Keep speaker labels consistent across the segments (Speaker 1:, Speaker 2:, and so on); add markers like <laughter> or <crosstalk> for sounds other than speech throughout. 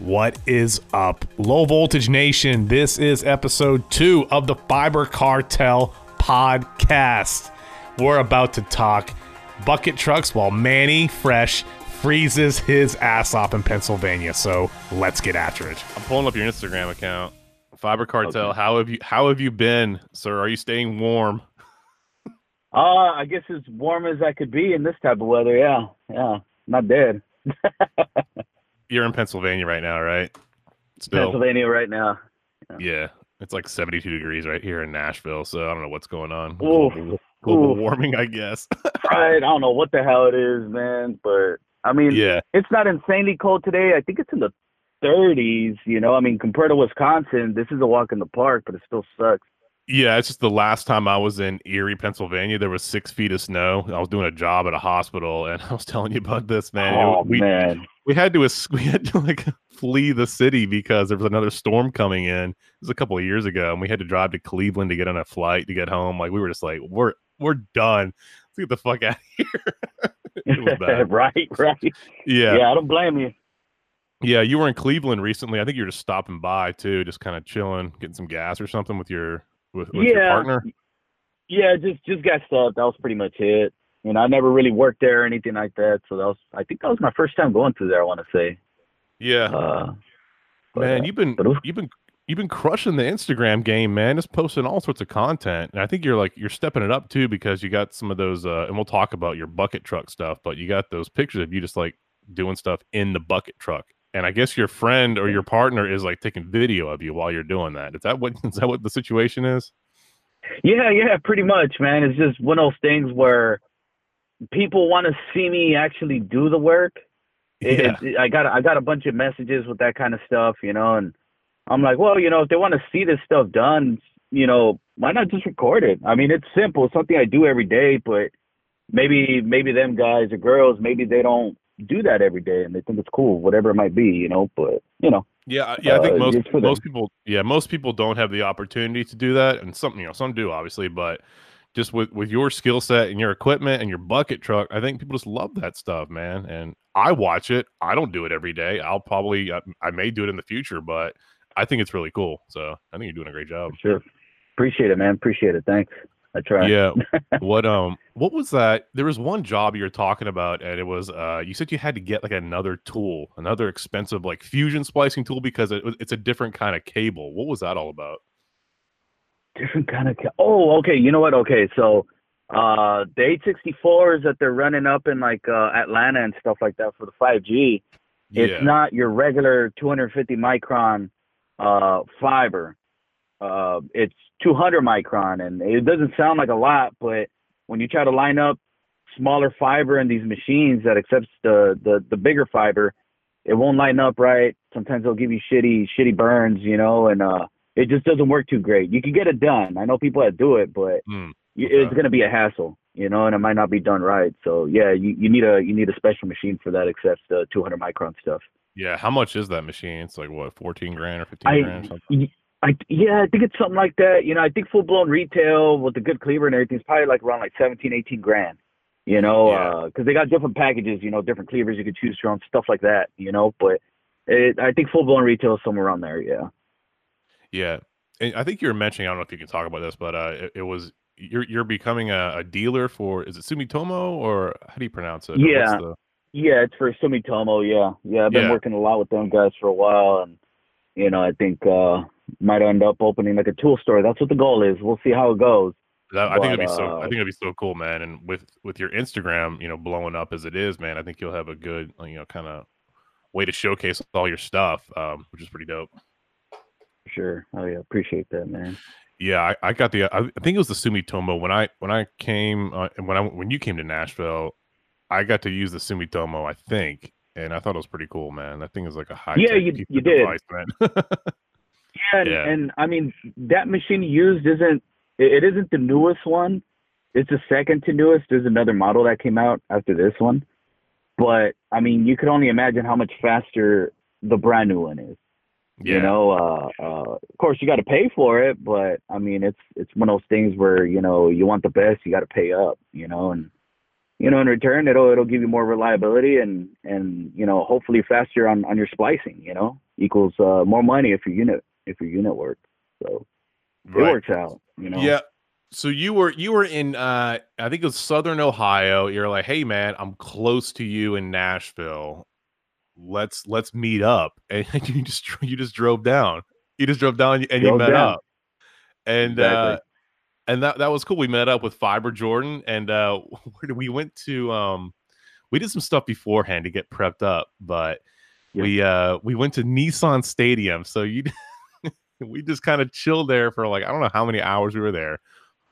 Speaker 1: What is up, Low Voltage Nation? This is episode two of the Fiber Cartel podcast. We're about to talk bucket trucks while Manny Fresh freezes his ass off in Pennsylvania. So let's get after it.
Speaker 2: I'm pulling up your Instagram account. Fiber Cartel. How have you how have you been, sir? Are you staying warm? <laughs>
Speaker 3: Uh, I guess as warm as I could be in this type of weather. Yeah, yeah, not dead. <laughs>
Speaker 2: You're in Pennsylvania right now, right? Still,
Speaker 3: Pennsylvania right now.
Speaker 2: yeah. It's like 72 degrees right here in Nashville, so I don't know what's going on.
Speaker 3: Ooh,
Speaker 2: Global, global warming, I guess. <laughs>
Speaker 3: right. I don't know what the hell it is, man. But I mean,
Speaker 2: yeah,
Speaker 3: it's not insanely cold today. I think it's in the 30s. You know, I mean, compared to Wisconsin, this is a walk in the park, but it still sucks.
Speaker 2: yeah. It's just the last time I was in Erie, Pennsylvania, there was six feet of snow. I was doing a job at a hospital, and <laughs> I was telling you about this, man. It-
Speaker 3: oh
Speaker 2: we,
Speaker 3: man.
Speaker 2: We had to <laughs> we had to like flee the city because there was another storm coming in. It was a couple of years ago, and we had to drive to Cleveland to get on a flight to get home. Like we were just like, we're we're done. Let's get the fuck out of <laughs> here. it was <laughs> bad.
Speaker 3: right, right.
Speaker 2: Yeah.
Speaker 3: Yeah. I don't blame you.
Speaker 2: yeah, You were in Cleveland recently. I think you were just stopping by too, just kind of chilling, getting some gas or something with your with, with your
Speaker 3: Yeah.
Speaker 2: partner.
Speaker 3: Yeah, just just got stuff. That was pretty much it. You know, I never really worked there or anything like that. So that was, I think that was my first time going to there. I want to say.
Speaker 2: Yeah,
Speaker 3: Uh, but,
Speaker 2: man, you've been
Speaker 3: was,
Speaker 2: you've been you've been crushing the Instagram game, man. Just posting all sorts of content, and I think you're like you're stepping it up too because you got some of those. Uh, and we'll talk about your bucket truck stuff, but you got those pictures of you just like doing stuff in the bucket truck. And I guess your friend or your partner is like taking video of you while you're doing that. Is that what <laughs> is that what the situation is?
Speaker 3: Yeah, yeah, pretty much, man. It's just one of those things where people want to see me actually do the work. It,
Speaker 2: Yeah.
Speaker 3: it- I got I got a bunch of messages with that kind of stuff, you know, and I'm like, well, you know, if they want to see this stuff done, you know, why not just record it? I mean, it's simple, it's something I do every day, but maybe maybe them guys or girls, maybe they don't do that every day and they think it's cool, whatever it might be, you know. But you know,
Speaker 2: Yeah, I- yeah. I think
Speaker 3: Uh,
Speaker 2: most most people, yeah, most people don't have the opportunity to do that, and some, you know, some do obviously, but just with with your skill set and your equipment and your bucket truck, I think people just love that stuff, man. And I watch it. I don't do it every day. I'll probably, I, I may do it in the future, but I think it's really cool. So I think you're doing a great job.
Speaker 3: sure. Appreciate it, man. Appreciate it. Thanks. I try.
Speaker 2: Yeah. <laughs> what um what was that? There was one job you were talking about, and it was uh you said you had to get like another tool, another expensive like fusion splicing tool because it, it's a different kind of cable. What was that all about?
Speaker 3: Different kind of ca- oh okay you know what? Okay so uh the 864s that they're running up in like uh atlanta and stuff like that for the 5g it's not your regular 250 micron uh fiber. Uh it's 200 micron and it doesn't sound like a lot but when you try to line up smaller fiber in these machines that accepts the the, the bigger fiber it won't line up right. Sometimes they'll give you shitty shitty burns you know and uh it just doesn't work too great. You can get it done. I know people that do it, but
Speaker 2: Hmm,
Speaker 3: y it's going to be a hassle, you know, and it might not be done right. So yeah, you, you need a you need a special machine for that, except the 200 micron stuff.
Speaker 2: Yeah, how much is that machine? It's like what, fourteen grand or fifteen
Speaker 3: I,
Speaker 2: grand? Or something?
Speaker 3: I yeah, I think it's something like that. You know, I think full blown retail with the good cleaver and everything is probably like around like 17, 18 grand. You know,
Speaker 2: Yeah.
Speaker 3: because they got different packages. You know, different cleavers you could choose from, stuff like that. You know, but it, I think full blown retail is somewhere around there. Yeah.
Speaker 2: Yeah, and I think you were mentioning. I don't know if you can talk about this, but uh, it, it was you're you're becoming a, a dealer for is it Sumitomo or how do you pronounce it?
Speaker 3: Yeah.
Speaker 2: the-
Speaker 3: Yeah, it's for Sumitomo. Yeah, yeah. I've been
Speaker 2: Yeah.
Speaker 3: working a lot with them guys for a while, and you know, I think uh might end up opening like a tool store. That's what the goal is. We'll see how it goes.
Speaker 2: That, I think it'd be so. I
Speaker 3: uh,
Speaker 2: think it'd be so cool, man. And with with your Instagram, you know, blowing up as it is, man, I think you'll have a good, you know, kind of way to showcase all your stuff, um, which is pretty dope.
Speaker 3: Sure. Oh yeah, appreciate that, man.
Speaker 2: Yeah, I, I got the. I, think it was the Sumitomo when I when I came uh, and when I when you came to Nashville, I got to use the Sumitomo. I think, and I thought it was pretty cool, man. That thing is like a high.
Speaker 3: Yeah, you- you did.
Speaker 2: Device, man. <laughs>
Speaker 3: Yeah, and,
Speaker 2: Yeah.
Speaker 3: and I mean that machine used isn't it, it isn't the newest one. It's the second to newest. There's another model that came out after this one, but I mean you could only imagine how much faster the brand new one is.
Speaker 2: Yeah,
Speaker 3: You know, uh, uh, of course you got to pay for it, but I mean, it's it's one of those things where you know you want the best, you got to pay up. You know, and you know in return it'll it'll give you more reliability and and you know hopefully faster on on your splicing. You know, equals uh, more money if your unit if your unit works. So right. it works out. You know.
Speaker 2: Yeah. So you were you were in uh I think it was Southern Ohio. You're like, hey man, I'm close to you in Nashville. Let's let's meet up. <laughs> And you just you just drove down. You just drove down and you met down. up. And uh, exactly. uh and that that was cool. We met up with Fiber Jordan and uh <laughs> we went to um we did some stuff beforehand to get prepped up, but we uh we went to Nissan Stadium. So you <laughs> we just kind of chilled there for like I don't know how many hours we were there.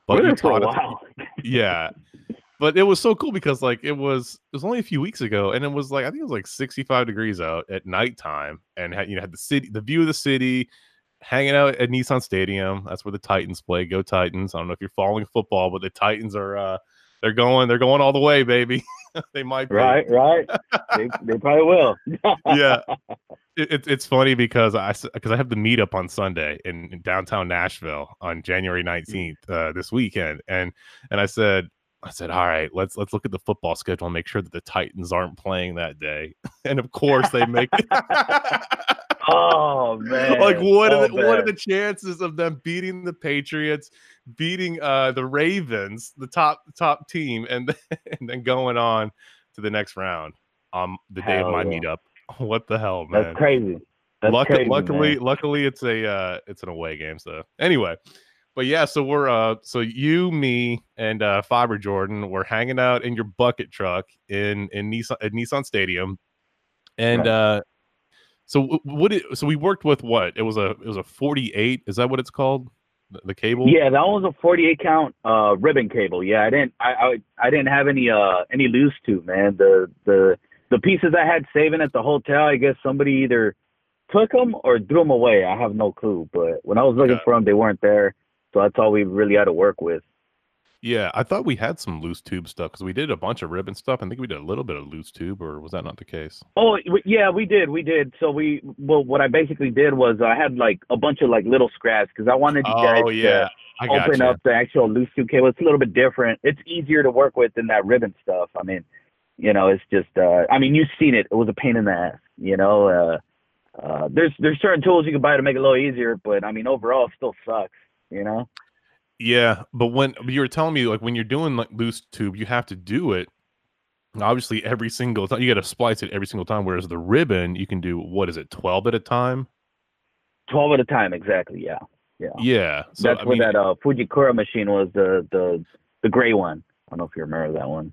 Speaker 3: But we for a while.
Speaker 2: yeah. But it was so cool because like it was it was only a few weeks ago and it was like I think it was like 65 degrees out at nighttime and had you know had the city the view of the city hanging out at Nissan Stadium. That's where the Titans play. Go Titans. I don't know if you're following football, but the Titans are uh they're going they're going all the way, baby. <laughs> they might be.
Speaker 3: Right, right. they, <laughs> they probably will.
Speaker 2: yeah. <laughs> It, it's funny because I because I have the meetup on Sunday in, in downtown Nashville on January 19th mm. uh, this weekend and and I said I said all right let's let's look at the football schedule and make sure that the Titans aren't playing that day <laughs> and of course they make <laughs>
Speaker 3: Oh man!
Speaker 2: Like what are the, what are the chances of them beating the Patriots, beating uh the Ravens, the top top team, and then, <laughs> and then going on to the next round um the day hell of my yeah. meetup? What the hell, man?
Speaker 3: That's crazy. That's
Speaker 2: Luck-
Speaker 3: crazy,
Speaker 2: luckily,
Speaker 3: man.
Speaker 2: luckily, it's a uh it's an away game. So anyway, but yeah, so we're uh so you, me, and uh Fiber Jordan, we're hanging out in your bucket truck in in Nissan at Nissan Stadium, and right. uh so what? It, so we worked with what? It was a it was a forty eight. Is that what it's called? The, the, cable?
Speaker 3: Yeah, that was a forty eight count uh, ribbon cable. Yeah, I didn't I, I I didn't have any uh any loose tube, man. The the the pieces I had saving at the hotel, I guess somebody either took them or threw them away. I have no clue. But when I was looking yeah. for them, they weren't there. So that's all we really had to work with.
Speaker 2: Yeah, I thought we had some loose tube stuff because we did a bunch of ribbon stuff. I think we did a little bit of loose tube, or was that not the case?
Speaker 3: Oh, yeah, we did, we did. So we, well, what I basically did was I had like a bunch of like little scraps because I wanted you guys oh, yeah. to open up the actual loose tube cable. It's a little bit different. It's easier to work with than that ribbon stuff. I mean, you know, it's just, uh, I mean, you've seen it. It was a pain in the ass. You know, uh, uh, there's there's certain tools you can buy to make it a little easier, but I mean, overall, it still sucks. You know.
Speaker 2: Yeah, but when you were telling me like when you're doing like loose tube, you have to do it obviously every single time. You got to splice it every single time. Whereas the ribbon, you can do what is it, twelve at a time?
Speaker 3: Twelve at a time, exactly. Yeah, yeah.
Speaker 2: Yeah.
Speaker 3: So, That's I what mean, that uh, Fujikura machine was. The the the gray one. I don't know if you remember that one.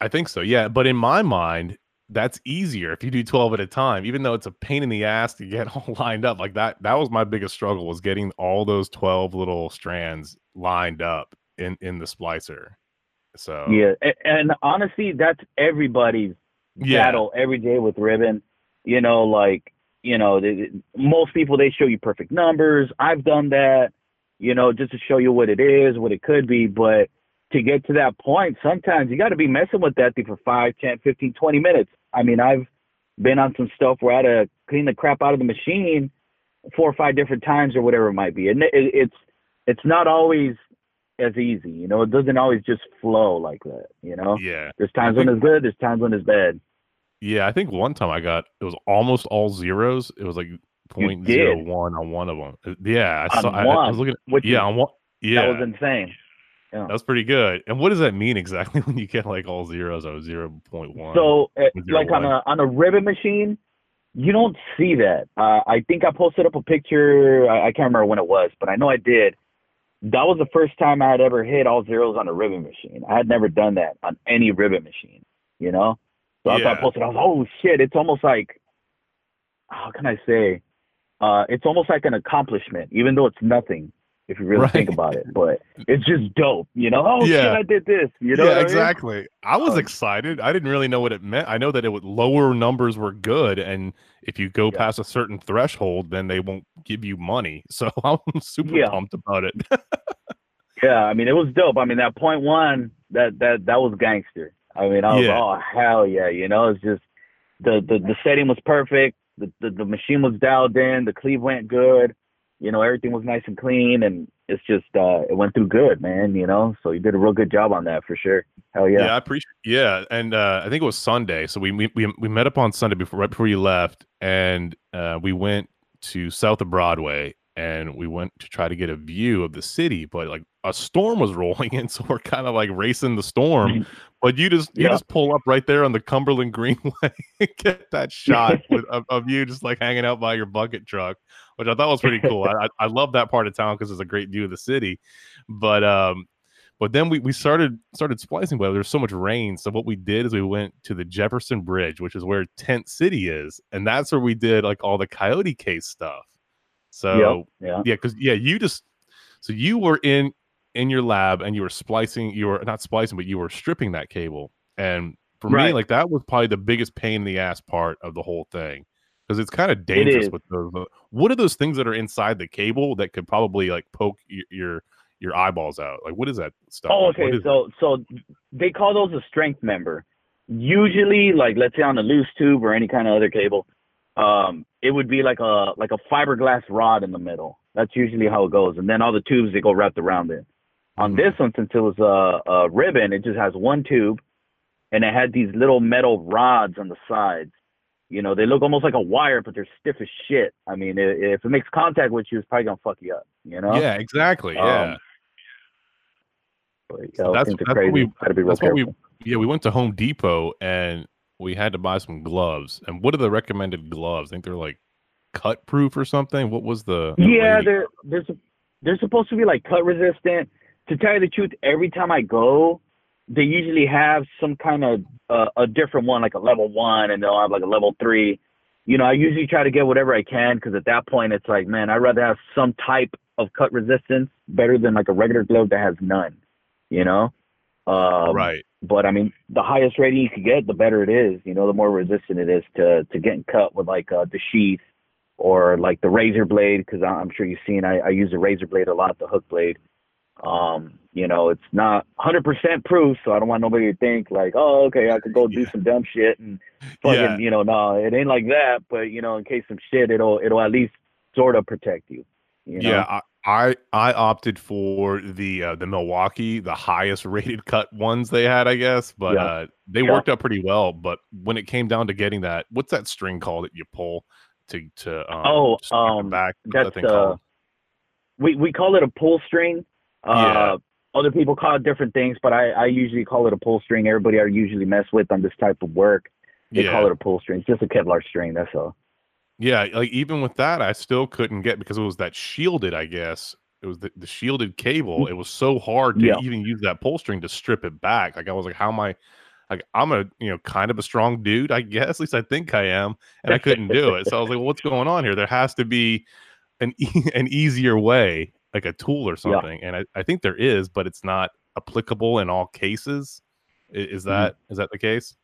Speaker 2: I think so. Yeah, but in my mind, that's easier if you do 12 at a time even though it's a pain in the ass to get <laughs> all lined up like that that was my biggest struggle was getting all those 12 little strands lined up in in the splicer so
Speaker 3: yeah and, and honestly that's everybody's yeah. battle every day with ribbon you know like you know they, most people they show you perfect numbers i've done that you know just to show you what it is what it could be but to get to that point, sometimes you got to be messing with that thing for 5, 10, 15, 20 minutes. I mean, I've been on some stuff where I had to clean the crap out of the machine four or five different times or whatever it might be. And it, it's it's not always as easy, you know. It doesn't always just flow like that, you know.
Speaker 2: Yeah.
Speaker 3: There's times when it's good. There's times when it's bad.
Speaker 2: Yeah, I think one time I got it was almost all zeros. It was like point zero one on one of them. Yeah,
Speaker 3: I saw. I, I, was looking.
Speaker 2: At, yeah, on one. Yeah,
Speaker 3: that was insane.
Speaker 2: Yeah. That's pretty good. And what does that mean exactly <laughs> when you get like all zeros or zero point one?
Speaker 3: So, uh, like on a on a ribbon machine, you don't see that. Uh, I think I posted up a picture. I, I, can't remember when it was, but I know I did. That was the first time I had ever hit all zeros on a ribbon machine. I had never done that on any ribbon machine. You know, so yeah. I posted. I was, oh shit! It's almost like, how can I say? Uh, it's almost like an accomplishment, even though it's nothing if you really right. think about it. But it's just dope, you know. Oh yeah. shit, I did this. You know.
Speaker 2: Yeah, exactly. I, mean? I was um, excited. I didn't really know what it meant. I know that it would lower numbers were good, and if you go yeah. past a certain threshold, then they won't give you money. <laughs> So I'm super yeah. pumped about it.
Speaker 3: yeah, I mean it was dope. I mean that point one, that that that was gangster. I mean, I was yeah. oh hell yeah, you know, it's just the the the setting was perfect. The, the the machine was dialed in. The cleave went good you know, everything was nice and clean, and it's just uh, it went through good, man. You know, so you did a real good job on that for sure. Hell yeah.
Speaker 2: Yeah, I appreciate. Yeah, and uh, I think it was Sunday, so we we we met up on Sunday before right before you left, and uh, we went to south of Broadway, and we went to try to get a view of the city, but like a storm was <laughs> rolling in, so we're kind of like racing the storm. but you just you yeah. just pull up right there on the Cumberland <laughs> Greenway get that shot <laughs> with, of, of, you just like hanging out by your bucket truck, which I thought was pretty cool. I, I love that part of town because it's a great view of the city. But um, but then we, we started started splicing, but there's so much rain. So what we did is we went to the Jefferson Bridge, which is where Tent City is, and that's where we did like all the coyote case stuff. So
Speaker 3: yep, yeah,
Speaker 2: yeah, because yeah, you just so you were in in your lab and you were splicing, you were not splicing, but you were stripping that cable. And for right. me, like that was probably the biggest pain in the ass part of the whole thing because it's kind of dangerous with those. Uh, what are those things that are inside the cable that could probably like poke your your, your eyeballs out? Like what is that stuff?
Speaker 3: Oh, okay. So so they call those a strength member. Usually, like let's say on a loose tube or any kind of other cable, um, it would be like a like a fiberglass rod in the middle. That's usually how it goes, and then all the tubes they go wrapped around it. On mm-hmm. this one, since it was a, a ribbon, it just has one tube, and it had these little metal rods on the sides. You know, they look almost like a wire, but they're stiff as shit. I mean, if it makes contact with you, it's probably gonna fuck you up. You know?
Speaker 2: Yeah, exactly. Yeah. Um,
Speaker 3: but, yeah, so that's, that's crazy. we, real careful.
Speaker 2: We, yeah, we went to Home Depot and we had to buy some gloves. And what are the recommended gloves? I think they're like cut proof or something. What was the?
Speaker 3: yeah, they're they're they're supposed to be like cut resistant. To tell you the truth, every time I go, they usually have some kind of uh, a different one, like a level one, and they'll have like a level three. You know, I usually try to get whatever I can because at that point it's like, man, I'd rather have some type of cut resistance better than like a regular glove that has none. You know.
Speaker 2: Um, right.
Speaker 3: But I mean, the highest rating you can get, the better it is. You know, the more resistant it is to to getting cut with like uh, the sheath or like the razor blade. Because I'm sure you've seen, I, I use the razor blade a lot, the hook blade. Um, you know, it's not 100% proof, so I don't want nobody to think like, oh, okay, I could go do yeah. some dumb shit and fucking, yeah. you know, no, it ain't like that. But you know, in case some shit, it'll it'll at least sort of protect you. you know?
Speaker 2: Yeah, I I I opted for the uh, the Milwaukee, the highest <laughs> rated cut ones they had, I guess, but yeah. uh, they yeah. worked out pretty well. But when it came down to getting that, what's that string called that you pull to to um,
Speaker 3: oh um back? What's that's that uh, we we call it a pull string. Uh, yeah. Other people call it different things, but I I usually call it a pull string. Everybody I usually mess with on this type of work, they yeah. call it a pull string. It's just a Kevlar string. That's all.
Speaker 2: Yeah, like even with that, I still couldn't get because it was that shielded. I guess it was the, the shielded cable. Mm. It was so hard to yeah. even use that pull string to strip it back. Like I was like, how am I? Like I'm a you know kind of a strong dude, I guess. At least I think I am, and I couldn't do it. So I was like, well, what's going on here? There has to be an e- <laughs> an easier way, like a tool or something. Yeah. And I, I think there is, but it's not applicable in all cases. Is, is mm-hmm. that mm-hmm. is that the case?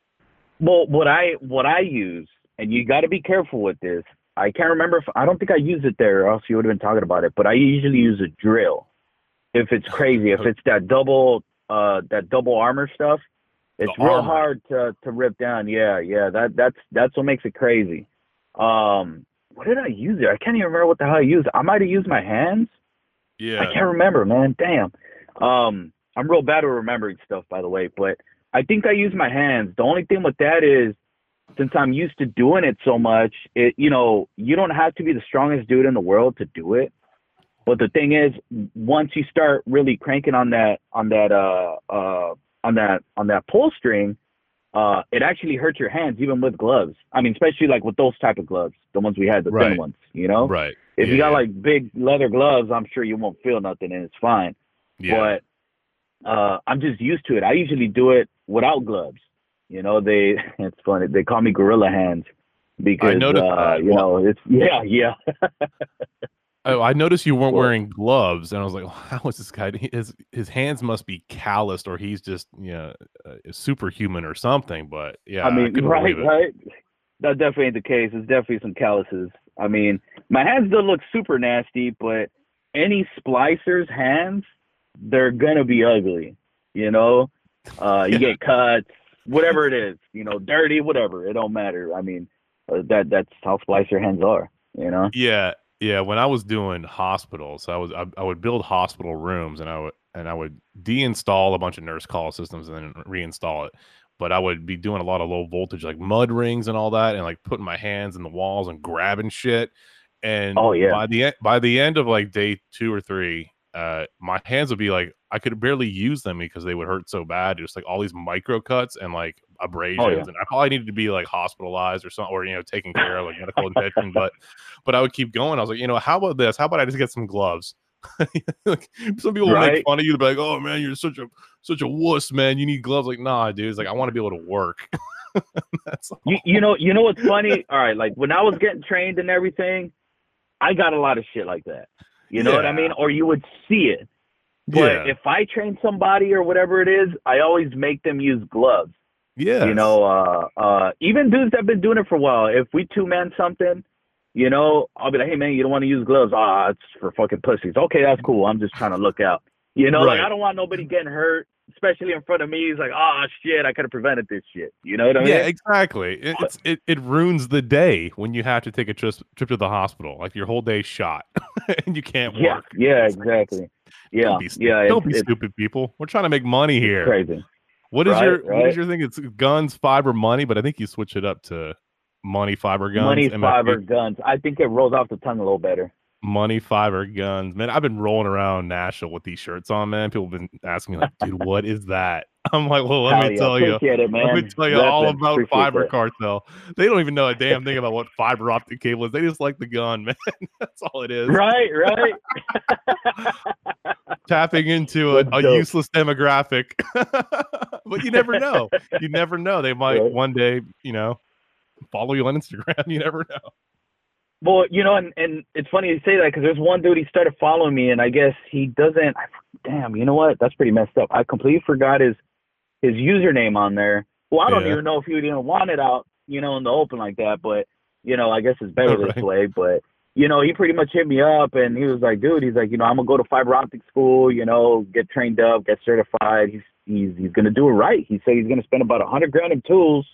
Speaker 3: Well, what I what I use and you got to be careful with this. I can't remember if I don't think I use it there, or else you would have been talking about it. But I usually use a drill. If it's crazy, if <laughs> it's that double, uh, that double armor stuff, it's the real armor. hard to to rip down. Yeah, yeah, that that's that's what makes it crazy. Um, what did I use there? I can't even remember what the hell I used. I might have used my hands.
Speaker 2: Yeah,
Speaker 3: I can't remember, man. Damn. Um, I'm real bad at remembering stuff, by the way. But I think I used my hands. The only thing with that is since I'm used to doing it so much, it you know, you don't have to be the strongest dude in the world to do it. But the thing is, once you start really cranking on that on that uh uh on that on that pull string, uh it actually hurts your hands even with gloves. I mean, especially like with those type of gloves, the ones we had, the right. thin ones, you know?
Speaker 2: Right.
Speaker 3: If yeah, you got yeah. like big leather gloves, I'm sure you won't feel nothing and it's fine. Yeah. But uh I'm just used to it. I usually do it without gloves. You know, they <laughs> it's funny. They call me Gorilla Hands because I noticed uh, you know it's <laughs> yeah yeah. <laughs>
Speaker 2: Oh, I noticed you weren't wearing gloves, and I was like, well, "How is this guy? His his hands must be calloused, or he's just you know uh, superhuman or something." But yeah,
Speaker 3: I mean, I right, right. That definitely ain't the case. It's definitely some calluses. I mean, my hands don't look super nasty, but any splicer's hands, they're gonna be ugly. You know, uh, you yeah. get cuts, whatever it is, you know, dirty, whatever. It don't matter. I mean, uh, that that's how splicer hands are. You know.
Speaker 2: Yeah, Yeah, when I was doing hospitals, I was I, I would build hospital rooms and I would and I would deinstall a bunch of nurse call systems and then reinstall it. But I would be doing a lot of low voltage like mud rings and all that and like putting my hands in the walls and grabbing shit. And
Speaker 3: Oh, yeah.
Speaker 2: by the end by the end of like day two or three, uh my hands would be like I could barely use them because they would hurt so bad. Just like all these micro cuts and like oh, abrasions,
Speaker 3: Oh, yeah.
Speaker 2: and I probably needed to be like hospitalized or something, or you know, taken care of like medical <laughs> attention. But but I would keep going. I was like, you know, how about this? How about I just get some gloves? <laughs> like, some people will make fun of you. They'll be like, "Oh man, you're such a such a wuss, man. You need gloves." Like, nah, dude. It's like I want to be able to work. <laughs>
Speaker 3: You, you know, you know what's funny? All right, like when I was getting trained and everything, I got a lot of shit like that. You know what I mean? Or you would see it. But
Speaker 2: yeah,
Speaker 3: if I train somebody or whatever it is, I always make them use gloves.
Speaker 2: yeah.
Speaker 3: You know, uh, uh, even dudes that have been doing it for a while. If we two man something, you know, I'll be like, hey man, you don't want to use gloves. Ah, it's for fucking pussies. Okay, that's cool. I'm just trying to look out. You know, like I don't want nobody getting hurt, especially in front of me. He's like, ah, shit, I could have prevented this shit. You know what I mean?
Speaker 2: Yeah, exactly. It, it's it, it ruins the day when you have to take a trip trip to the hospital. Like your whole day's shot, <laughs> and you can't
Speaker 3: yeah,
Speaker 2: work.
Speaker 3: yeah,
Speaker 2: It's
Speaker 3: exactly. Yeah,
Speaker 2: Don't be,
Speaker 3: yeah.
Speaker 2: don't be stupid, people. We're trying to make money here.
Speaker 3: crazy.
Speaker 2: What is
Speaker 3: Right,
Speaker 2: your what
Speaker 3: right.
Speaker 2: is your thing? It's guns, fiber, money, but I think you switch it up to money, fiber, guns.
Speaker 3: Money, fiber, guns. I think it rolls off the tongue a little better.
Speaker 2: Money, fiber, guns. Man, I've been rolling around Nashville with these shirts on, man. People have been asking me like, dude, what is that? <laughs> I'm like, well, let
Speaker 3: Hell
Speaker 2: me
Speaker 3: yeah,
Speaker 2: tell you.
Speaker 3: it, man.
Speaker 2: Let me tell you all about
Speaker 3: appreciate
Speaker 2: fiber
Speaker 3: that.
Speaker 2: cartel. They don't even know a damn thing <laughs> about what fiber optic cable is. They just like the gun, <laughs> man. That's all it is.
Speaker 3: Right, right.
Speaker 2: Tapping into a, a useless demographic. but you never know. You never know. They might
Speaker 3: Right.
Speaker 2: one day, you know, follow you on Instagram. You never know.
Speaker 3: Well, you know, and, and it's funny you say that because there's one dude he started following me, and I guess he doesn't. I, damn, you know what? That's pretty messed up. I completely forgot his his username on there. Well, I don't
Speaker 2: Yeah.
Speaker 3: even know if he would even want it out, you know, in the open like that. But you know, I guess it's better this way. But you know, he pretty much hit me up, and he was like, "Dude, he's like, you know, I'm gonna go to fiber optic school, you know, get trained up, get certified. He's he's he's gonna do it right. He said he's gonna spend about a hundred grand in tools,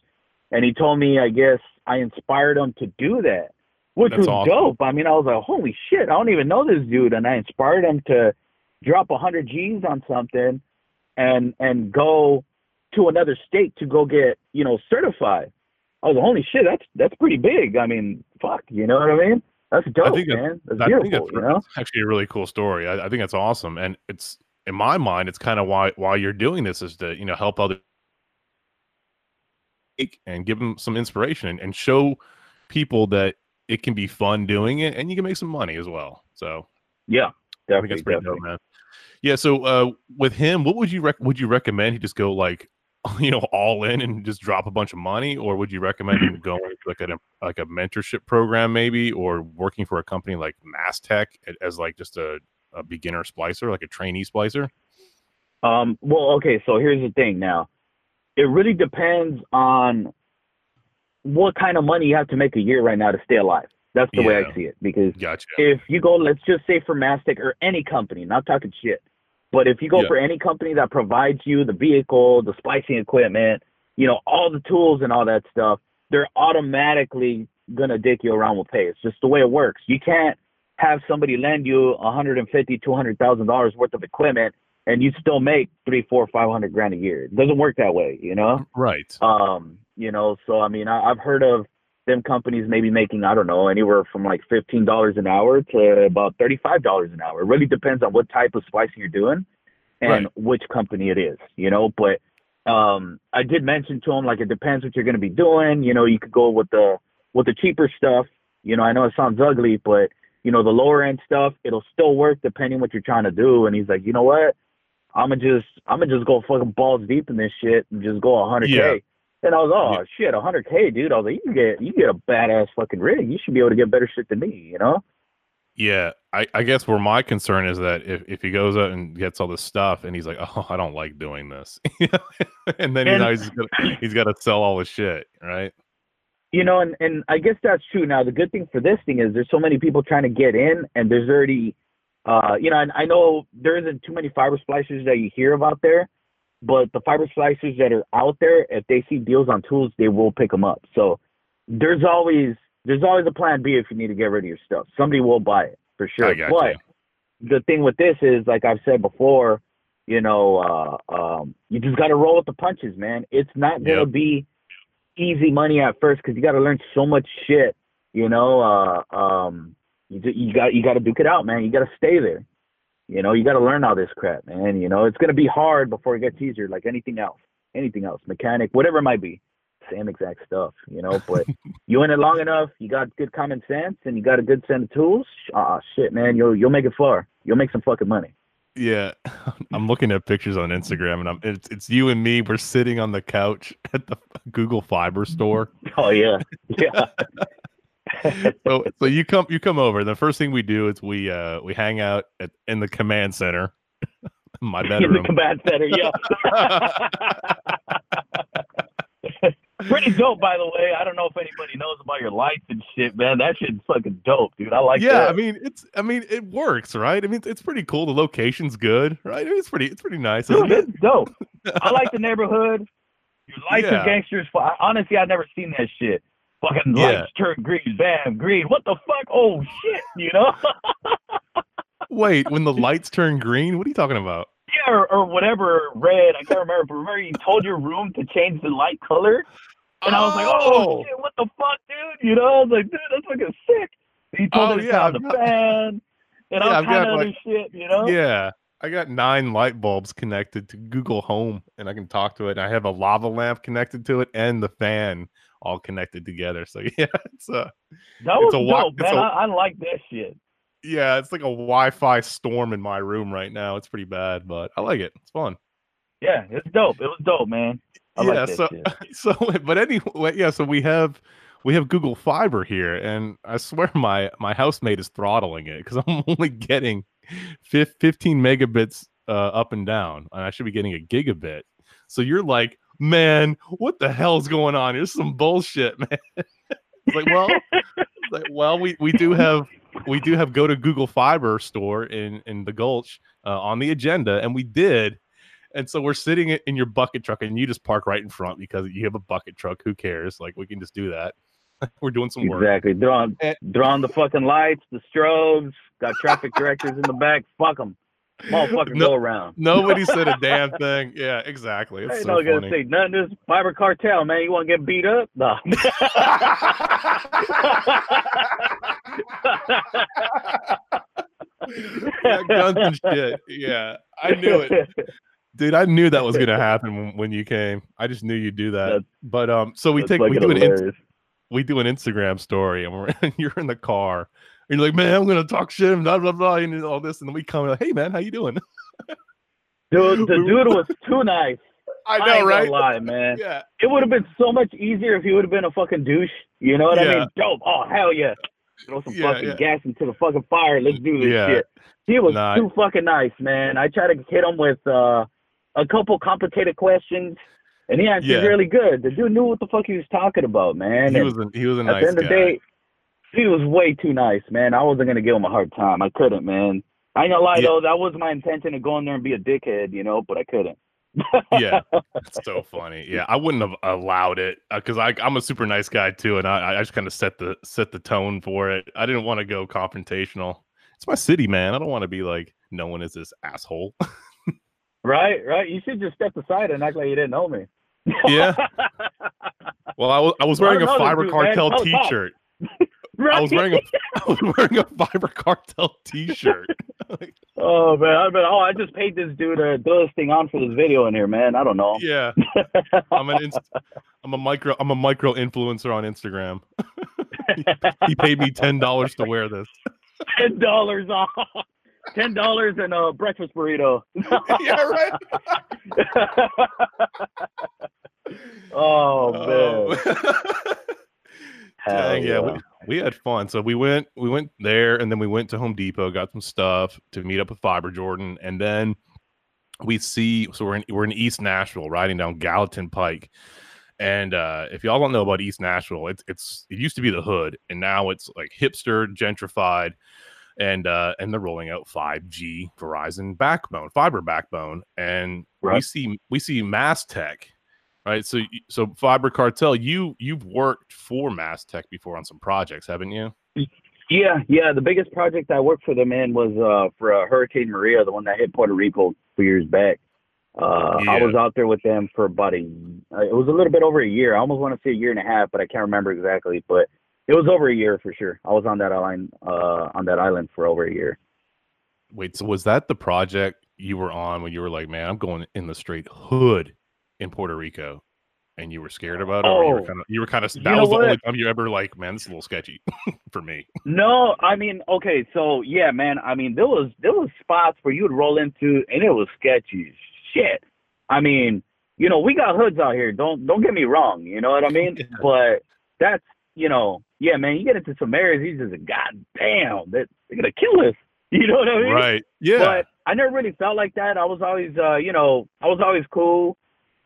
Speaker 3: and he told me, I guess I inspired him to do that." Which
Speaker 2: That's
Speaker 3: was
Speaker 2: awesome.
Speaker 3: dope. I mean, I was like, holy shit, I don't even know this dude, and I inspired him to drop a hundred G's on something, and and go to another state to go get you know certified. I was like, holy shit, that's that's pretty big. I mean, fuck, you know what I mean? That's dope,
Speaker 2: think
Speaker 3: man. That's
Speaker 2: I think
Speaker 3: beautiful,
Speaker 2: that's
Speaker 3: you know.
Speaker 2: that's actually a really cool story. I, I think that's awesome, and it's in my mind, it's kind of why why you're doing this is to you know help other and give them some inspiration and, and show people that it can be fun doing it and you can make some money as well. So
Speaker 3: Yeah,
Speaker 2: I think
Speaker 3: definitely,
Speaker 2: pretty
Speaker 3: definitely.
Speaker 2: dope, man. Yeah. So uh, with him, what would you rec- would you recommend he just go like <laughs> you know all in and just drop a bunch of money, or would you recommend him <clears throat> going like a like a mentorship program maybe, or working for a company like MasTec a- as like just a, a beginner splicer, like a trainee splicer?
Speaker 3: Um, well, okay, so here's the thing now. It really depends on what kind of money you have to make a year right now to stay alive. That's the way I see it. Because
Speaker 2: Gotcha.
Speaker 3: if you go, let's just say for MasTec or any company, not talking shit, but if you go
Speaker 2: Yeah.
Speaker 3: for any company that provides you the vehicle, the splicing equipment, you know, all the tools and all that stuff, they're automatically gonna dick you around with pay. It's just the way it works. You can't have somebody lend you a hundred and fifty, two hundred thousand dollars worth of equipment and you still make three, four, five hundred grand a year. It doesn't work that way, you know?
Speaker 2: Right.
Speaker 3: Um, you know, so I mean, I, I've heard of them companies maybe making I don't know anywhere from like fifteen dollars an hour to about thirty five dollars an hour. It really depends on what type of splicing you're doing and
Speaker 2: Right.
Speaker 3: which company it is, you know. But um, I did mention to him like it depends what you're going to be doing. You know, you could go with the with the cheaper stuff. You know, I know it sounds ugly, but you know the lower end stuff it'll still work depending what you're trying to do. And he's like, you know what? I'm gonna just I'm gonna just go fucking balls deep in this shit and just go 100k.
Speaker 2: Yeah.
Speaker 3: And I was, oh shit, 100k, dude. I was like, you get you get a badass fucking rig. You should be able to get better shit than me, you know?
Speaker 2: Yeah, I, I guess where my concern is that if, if he goes out and gets all this stuff and he's like, oh, I don't like doing this, <laughs> and then
Speaker 3: And-
Speaker 2: you know, he's gonna, he's got to sell all his shit, right?
Speaker 3: You know, and and I guess that's true. Now the good thing for this thing is there's so many people trying to get in, and there's already, uh, you know, and I know there isn't too many fiber splicers that you hear about there, but the fiber splicers that are out there, if they see deals on tools, they will pick them up. So there's always there's always a plan B if you need to get rid of your stuff. Somebody will buy it for sure.
Speaker 2: I got
Speaker 3: but
Speaker 2: you.
Speaker 3: the thing with this is, like I've said before, you know, uh, um, you just got to roll with the punches, man. It's not gonna
Speaker 2: Yep.
Speaker 3: be easy money at first because you got to learn so much shit. You know, uh, um, you you got you got to duke it out, man. You got to stay there. You know, you got to learn all this crap, man. You know, it's gonna be hard before it gets easier, like anything else, anything else, mechanic, whatever it might be. Same exact stuff, you know. But <laughs> you in it long enough, you got good common sense, and you got a good set of tools. Ah, shit, man, you'll you'll make it far. You'll make some fucking money.
Speaker 2: Yeah, <laughs> I'm looking at pictures on Instagram, and I'm it's it's you and me. We're sitting on the couch at the Google Fiber store. <laughs>
Speaker 3: Oh yeah, yeah. <laughs>
Speaker 2: So so you come you come over. The first thing we do is we uh we hang out at in the command center, <laughs> my
Speaker 3: in the
Speaker 2: bedroom.
Speaker 3: command center, yeah. <laughs> Pretty dope, by the way. I don't know if anybody knows about your lights and shit, man. That shit's fucking dope, dude. I like
Speaker 2: yeah,
Speaker 3: that.
Speaker 2: I mean it's I mean it works, right? I mean it's pretty cool. The location's good, right? I mean, it's pretty it's pretty nice.
Speaker 3: Dude,
Speaker 2: it?
Speaker 3: it's dope. I like the neighborhood. Your lights
Speaker 2: Yeah.
Speaker 3: are gangsters. Honestly, I've never seen that shit. Fucking
Speaker 2: Yeah.
Speaker 3: lights turn green, bam, green. What the fuck? Oh shit, you know? <laughs>
Speaker 2: Wait, when the lights turn green, what are you talking about?
Speaker 3: yeah, or, or whatever, red. I can't remember. But remember, you told your room to change the light color, and I was like, oh, oh! shit, what the fuck, dude? You know, I was like, dude, that's fucking sick. You told
Speaker 2: Oh,
Speaker 3: me to
Speaker 2: yeah,
Speaker 3: turn the fan, and
Speaker 2: Yeah,
Speaker 3: all kind of other shit, you know?
Speaker 2: Yeah. I got nine light bulbs connected to Google Home and I can talk to it. And I have a lava lamp connected to it and the fan all connected together. So <laughs> yeah, it's a
Speaker 3: that was
Speaker 2: it's a wa-
Speaker 3: dope,
Speaker 2: it's
Speaker 3: man.
Speaker 2: a-
Speaker 3: I I like that shit.
Speaker 2: yeah, it's like a Wi-Fi storm in my room right now. It's pretty bad, but I like it. It's fun.
Speaker 3: Yeah, it's dope. It was dope, man. I
Speaker 2: yeah,
Speaker 3: like that
Speaker 2: so
Speaker 3: shit. <laughs>
Speaker 2: so but anyway, yeah, so we have we have Google Fiber here, and I swear <laughs> my my housemate is throttling it because I'm only getting 15 megabits uh, up and down, and I should be getting a gigabit. So you're like, man, what the hell's going on? Here's some bullshit, <laughs> man. like, well, like, well, we we do have we do have go to Google Fiber store in in the Gulch uh, on the agenda, and we did. And so we're sitting in your bucket truck, and you just park right in front because you have a bucket truck. Who cares? Like we can just do that. <laughs> we're doing some work.
Speaker 3: Exactly. Throw on,
Speaker 2: Eh.
Speaker 3: the fucking lights, the strobes, got traffic directors in the back. Fuck them. Motherfucker,
Speaker 2: No-
Speaker 3: go around.
Speaker 2: Nobody said a <laughs> damn thing. Yeah, exactly.
Speaker 3: I
Speaker 2: It's
Speaker 3: ain't
Speaker 2: so
Speaker 3: not gonna
Speaker 2: funny.
Speaker 3: say nothing. This fiber cartel, man. You want to get beat up? No. <laughs>
Speaker 2: yeah, guns and shit. Yeah, I knew it, dude. I knew that was gonna happen when, when you came. I just knew you'd do that.
Speaker 3: That's-
Speaker 2: but um, so we take we
Speaker 3: fucking
Speaker 2: do an in,
Speaker 3: hilarious.
Speaker 2: We do an Instagram story, and we're <laughs> and you're in the car. And you're like, man, I'm gonna talk shit and blah blah blah, and all this, and then we come like, hey man, how you doing? <laughs>
Speaker 3: Dude, the dude was <laughs> too nice.
Speaker 2: I
Speaker 3: I
Speaker 2: know,
Speaker 3: ain't
Speaker 2: right?
Speaker 3: lie, man.
Speaker 2: Yeah,
Speaker 3: It would have been so much easier if he would have been a fucking douche. You know what I mean? Dope. Oh hell yeah. Throw some
Speaker 2: Yeah,
Speaker 3: fucking
Speaker 2: yeah.
Speaker 3: gas into the fucking fire. Let's do this
Speaker 2: Yeah.
Speaker 3: shit. He was
Speaker 2: Nah.
Speaker 3: too fucking nice, man. I tried to hit him with uh, a couple complicated questions, and he answered
Speaker 2: Yeah.
Speaker 3: really good. The dude knew what the fuck he was talking about, man.
Speaker 2: he
Speaker 3: And
Speaker 2: was a, he was a
Speaker 3: at the end of the day, he was way too nice, man. I wasn't gonna give him a hard time. I couldn't, man. I ain't gonna lie
Speaker 2: Yeah.
Speaker 3: though, that was my intention to go in there and be a dickhead, you know, but I couldn't.
Speaker 2: yeah, it's <laughs> so funny. Yeah, I wouldn't have allowed it uh, because I I'm a super nice guy too, and I I just kind of set the set the tone for it. I didn't want to go confrontational. It's my city, man. I don't want to be like no one is this asshole. <laughs>
Speaker 3: Right, right. You should just step aside and act like you didn't know me.
Speaker 2: Yeah. <laughs> Well, I was I was wearing a
Speaker 3: don't know this
Speaker 2: fiber cartel T-shirt. <laughs> I was wearing a <laughs> I was wearing a fiber cartel T-shirt.
Speaker 3: Oh man, I mean, oh, I just paid this dude to throw this thing on for this video in here, man. I don't know.
Speaker 2: yeah, I'm an inst- I'm a micro I'm a micro influencer on Instagram. he paid me ten dollars to wear this.
Speaker 3: Ten dollars off. Ten dollars and a breakfast burrito.
Speaker 2: yeah, right.
Speaker 3: Oh man. <laughs>
Speaker 2: Oh.
Speaker 3: Hell
Speaker 2: Dang, yeah, we, we had fun. So we went we went there and then we went to Home Depot, got some stuff to meet up with Fiber Jordan, and then we see so we're in we're in East Nashville, riding down Gallatin Pike. And uh, if y'all don't know about East Nashville, it's it's it used to be the hood, and now it's like hipster, gentrified, and uh, and they're rolling out 5G Verizon backbone, fiber backbone, and we see we see MasTec right? So, so Fiber Cartel, you you've worked for MasTec before on some projects, haven't you?
Speaker 3: Yeah, yeah. The biggest project I worked for them in was uh, for uh, Hurricane Maria, the one that hit Puerto Rico two years back. Uh, yeah. I was out there with them for about a. Uh, it was a little bit over a year. I almost want to say a year and a half, but I can't remember exactly. But it was over a year for sure. I was on that island, uh, on that island for over a year.
Speaker 2: Wait, so was that the project you were on when you were like, "Man, I'm going in the straight hood in Puerto Rico," and you were scared about it? Oh, you were kind of, you were kind of. That was the only time you ever like, "Man, this is a little sketchy <laughs> for me."
Speaker 3: No, I mean, okay, so yeah, man. I mean, there was there was spots where you would roll into, and it was sketchy shit. I mean, you know, we got hoods out here. Don't don't get me wrong. You know what I mean? <laughs> Yeah. But that's you know, yeah, man. You get into some areas, he's just a goddamn that they're gonna kill us. <laughs> You know what I mean?
Speaker 2: Right. Yeah.
Speaker 3: But I never really felt like that. I was always, uh, you know, I was always cool.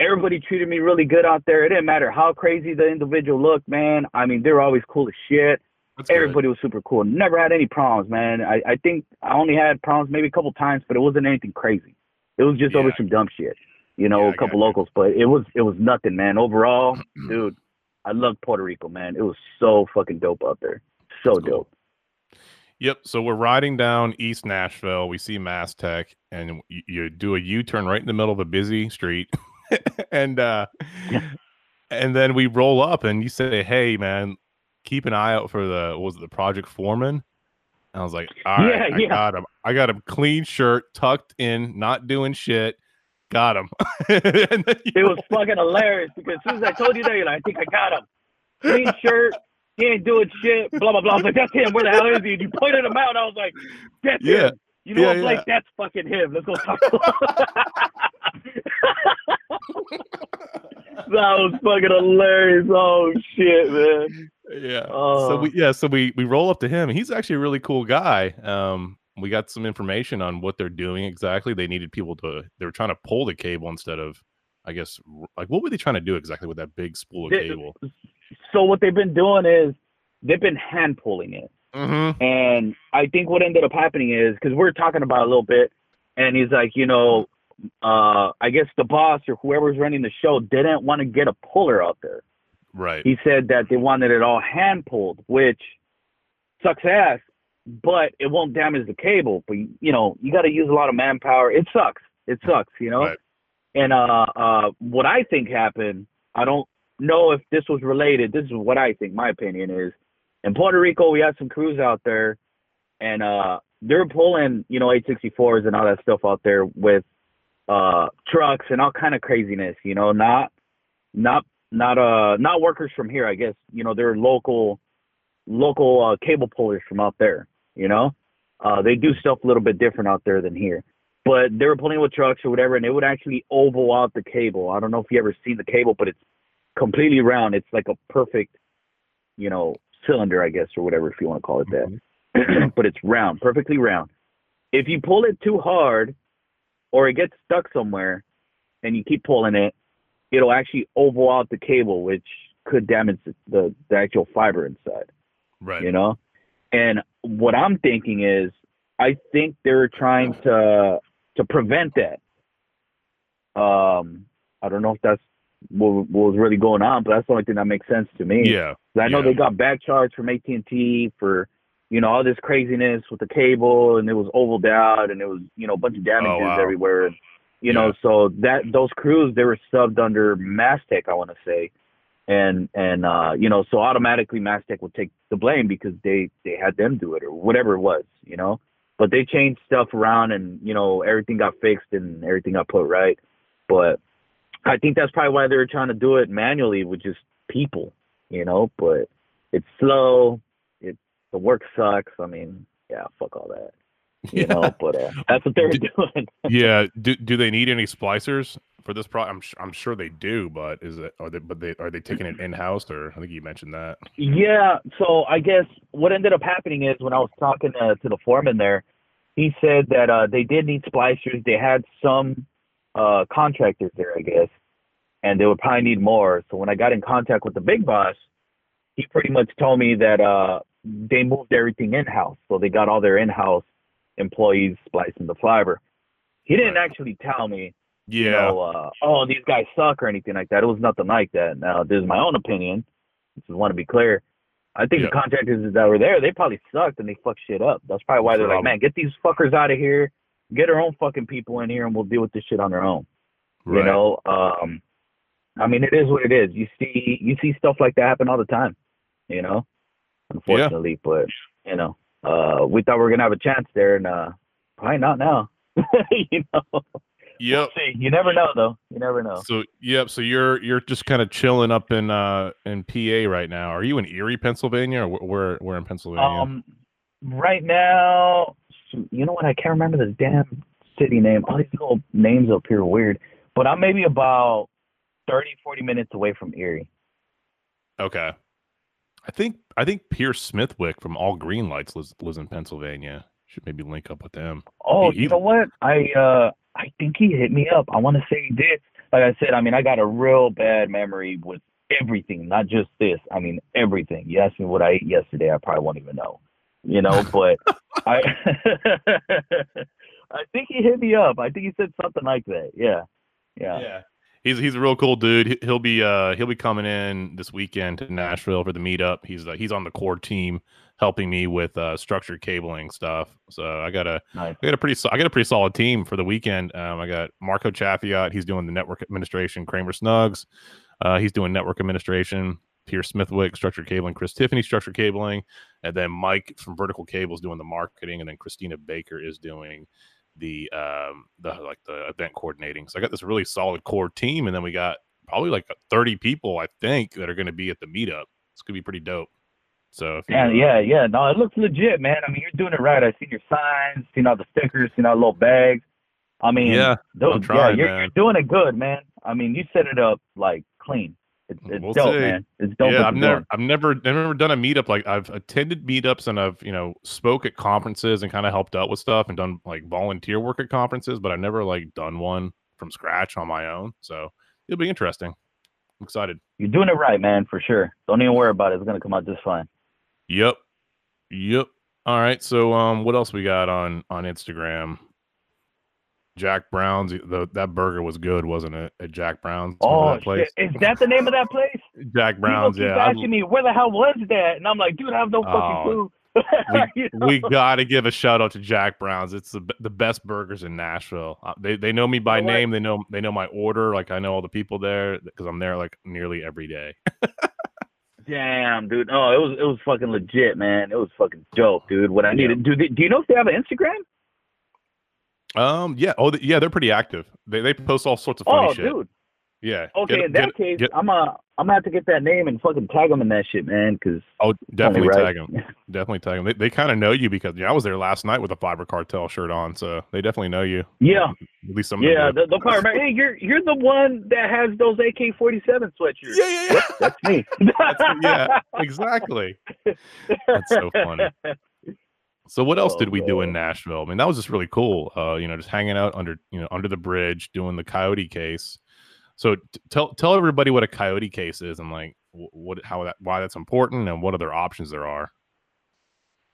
Speaker 3: Everybody treated me really good out there. It didn't matter how crazy the individual looked, man. I mean, they were always cool as shit. That's Everybody good. was super cool. Never had any problems, man. I, I think I only had problems maybe a couple times, but it wasn't anything crazy. It was just yeah. over some dumb shit, you know, yeah, a couple locals, but it was it was nothing, man. Overall, dude, I love Puerto Rico, man. It was so fucking dope out there. So cool. dope.
Speaker 2: Yep. So we're riding down East Nashville. We see MasTec, and you, you do a U turn right in the middle of a busy street, <laughs> <laughs> and uh, and then we roll up, and you say, "Hey, man, keep an eye out for the was it the project foreman?" And I was like, "All right, yeah, I yeah. got him. I got him clean shirt, tucked in, not doing shit." Got him. <laughs>
Speaker 3: it was <laughs> fucking hilarious because as soon as I told you that, you're like, I think I got him. Clean shirt, he ain't doing shit, blah blah blah. I was like, that's him. Where the hell is he? And you pointed him out. I was like, that's yeah. him. You know, yeah, I'm yeah. like, that's fucking him. Let's go talk to him. That was fucking hilarious. Oh shit, man.
Speaker 2: Yeah. Oh. So we yeah, so we we roll up to him. He's actually a really cool guy. Um, we got some information on what they're doing exactly. They needed people to they were trying to pull the cable instead of I guess like what were they trying to do exactly with that big spool of cable?
Speaker 3: So what they've been doing is they've been hand pulling it.
Speaker 2: Mm-hmm.
Speaker 3: And I think what ended up happening is because we're talking about a little bit, and he's like, you know, uh, I guess the boss or whoever's running the show didn't want to get a puller out there.
Speaker 2: Right.
Speaker 3: He said that they wanted it all hand pulled, which sucks ass, but it won't damage the cable. But you know, you got to use a lot of manpower. It sucks. It sucks. You know. Right. And uh, uh, what I think happened, I don't know if this was related. This is what I think. My opinion is, in Puerto Rico, we had some crews out there, and uh, they're pulling, you know, 864s and all that stuff out there with uh, trucks and all kind of craziness. You know, not not not uh not workers from here. I guess you know they're local local uh, cable pullers from out there. You know, uh, they do stuff a little bit different out there than here. But they were pulling with trucks or whatever, and they would actually oval out the cable. I don't know if you ever seen the cable, but it's completely round. It's like a perfect, you know, cylinder, I guess, or whatever if you want to call it that. Mm-hmm. <clears throat> but it's round, perfectly round. If you pull it too hard, or it gets stuck somewhere, and you keep pulling it, it'll actually oval out the cable, which could damage the, the, actual fiber inside.
Speaker 2: Right.
Speaker 3: You know? And what I'm thinking is I think they're trying to to prevent that. Um I don't know if that's what, what was really going on, but that's the only thing that makes sense to me.
Speaker 2: Yeah.
Speaker 3: I know
Speaker 2: yeah.
Speaker 3: they got back charged from AT and T for you know all this craziness with the cable, and it was ovaled out, and it was you know a bunch of damages oh, wow. everywhere. You yeah. know, so that those crews they were subbed under MasTec, I want to say, and and uh, you know, so automatically MasTec would take the blame because they they had them do it or whatever it was, you know. But they changed stuff around, and you know, everything got fixed and everything got put right. But I think that's probably why they were trying to do it manually with just people, you know. But it's slow. The work sucks. I mean, yeah, fuck all that. <laughs> You yeah. know, but uh, that's what they were do, doing. <laughs>
Speaker 2: yeah. Do do they need any splicers for this pro? I'm I'm sure they do, but is it are they but they are they taking it in house or I think you mentioned that.
Speaker 3: Yeah. So I guess what ended up happening is when I was talking to, to the foreman there, he said that uh, they did need splicers. They had some uh, contractors there, I guess, and they would probably need more. So when I got in contact with the big boss, he pretty much told me that uh, they moved everything in house. So they got all their in house employees splicing the fiber. He didn't actually tell me
Speaker 2: Yeah.
Speaker 3: You know, uh, oh, these guys suck or anything like that. It was nothing like that. Now, this is my own opinion. Just want to be clear. I think
Speaker 2: Yeah.
Speaker 3: the contractors that were there, they probably sucked and they fucked shit up. That's probably why they're like, man, get these fuckers out of here. Get our own fucking people in here and we'll deal with this shit on our own.
Speaker 2: right.
Speaker 3: You know, um, I mean, it is what it is. You see, you see stuff like that happen all the time. You know, unfortunately, but you know, uh, we thought we were gonna have a chance there, and uh, probably not now. <laughs> you know,
Speaker 2: Yep.
Speaker 3: see, you never know though. You never know.
Speaker 2: So yep. So you're you're just kind of chilling up in uh in PA right now. Are you in Erie, Pennsylvania, or wh- where where in Pennsylvania?
Speaker 3: Um, right now, you know what? I can't remember the damn city name. All these little names up here are weird. But I'm maybe about 30, 40 minutes away from Erie.
Speaker 2: okay. I think I think Pierce Smithwick from All Green Lights lives, lives in Pennsylvania. Should maybe link up with them.
Speaker 3: Oh,
Speaker 2: He- he-
Speaker 3: you know what? I uh I think he hit me up. I want to say he did. Like I said, I mean, I got a real bad memory with everything, not just this. I mean, everything. You asked me what I ate yesterday, I probably won't even know. You know, <laughs> but I <laughs> I think he hit me up. I think he said something like that. Yeah. Yeah. Yeah.
Speaker 2: He's he's a real cool dude. He- He'll be uh he'll be coming in this weekend to Nashville for the meetup. He's uh, he's on the core team helping me with uh structured cabling stuff. So I got a
Speaker 3: Nice.
Speaker 2: I got a pretty so- I got a pretty solid team for the weekend. Um, I got Marco Chaffiot. He's doing the network administration. Kramer Snugs. Uh, he's doing network administration. Pierce Smithwick, structured cabling. Chris Tiffany, structured cabling, and then Mike from Vertical Cables doing the marketing, and then Christina Baker is doing the um the like the event coordinating. So I got this really solid core team, and then we got probably like 30 people I think that are going to be at the meetup. It's gonna be pretty dope. So if
Speaker 3: Yeah, yeah, yeah. No, it looks legit, man. I mean, you're doing it right. I've seen your signs, seen all the stickers, seen all the little bags. I mean,
Speaker 2: Yeah,
Speaker 3: those,
Speaker 2: trying,
Speaker 3: yeah, you're, you're doing it good, man. I mean, you set it up like clean. It's, it's
Speaker 2: We'll
Speaker 3: dope,
Speaker 2: see.
Speaker 3: man. It's dope.
Speaker 2: yeah, I've never,
Speaker 3: doing.
Speaker 2: I've never, I've never done a meetup. Like I've attended meetups and I've, you know, spoke at conferences and kind of helped out with stuff and done like volunteer work at conferences, but I've never like done one from scratch on my own. So it'll be interesting. I'm excited.
Speaker 3: You're doing it right, man, for sure. Don't even worry about it. It's gonna come out just fine.
Speaker 2: Yep. Yep. All right. So, um, what else we got on on Instagram? Jack Brown's. The, that burger was good, wasn't it? At Jack Brown's.
Speaker 3: Oh,
Speaker 2: that place.
Speaker 3: shit. is that the name of that place?
Speaker 2: Jack Brown's.
Speaker 3: People keep
Speaker 2: Yeah. I-
Speaker 3: asking me where the hell was that, and I'm like, dude, I have no fucking
Speaker 2: Oh,
Speaker 3: clue. <laughs> Know?
Speaker 2: we got to give a shout out to Jack Brown's. It's the the best burgers in Nashville. Uh, they they know me by
Speaker 3: You know what?
Speaker 2: name. They know they know my order. Like I know all the people there because I'm there like nearly every day. <laughs>
Speaker 3: Damn, dude. Oh, it was it was fucking legit, man. It was fucking dope, dude. What I needed. Do they, do you know if they have an Instagram?
Speaker 2: Um. Yeah. Oh. Yeah. They're pretty active. They they post all sorts of funny
Speaker 3: Oh,
Speaker 2: shit.
Speaker 3: dude.
Speaker 2: Yeah.
Speaker 3: Okay,
Speaker 2: Get-
Speaker 3: in that
Speaker 2: get-
Speaker 3: case,
Speaker 2: get-
Speaker 3: I'm uh, I'm gonna have to get that name and fucking tag them in that shit, man. Cause
Speaker 2: oh, definitely
Speaker 3: right.
Speaker 2: tag them. <laughs> Definitely tag them. They, they kind of know you because yeah, I was there last night with a Fiber Cartel shirt on, so they definitely know you.
Speaker 3: Yeah,
Speaker 2: At least some.
Speaker 3: yeah. They'll, probably remember. Hey, you're you're the one that has those AK-47 sweatshirts.
Speaker 2: Yeah. Yeah. Yeah. <laughs>
Speaker 3: That's me.
Speaker 2: yeah. Exactly. <laughs> That's so funny. So what else
Speaker 3: Oh,
Speaker 2: did we do in. Nashville? I mean, that was just really cool. Uh, you know, just hanging out under you know under the bridge, doing the coyote case. So t- tell tell everybody what a coyote case is and like wh- what how that why that's important and what other options there are.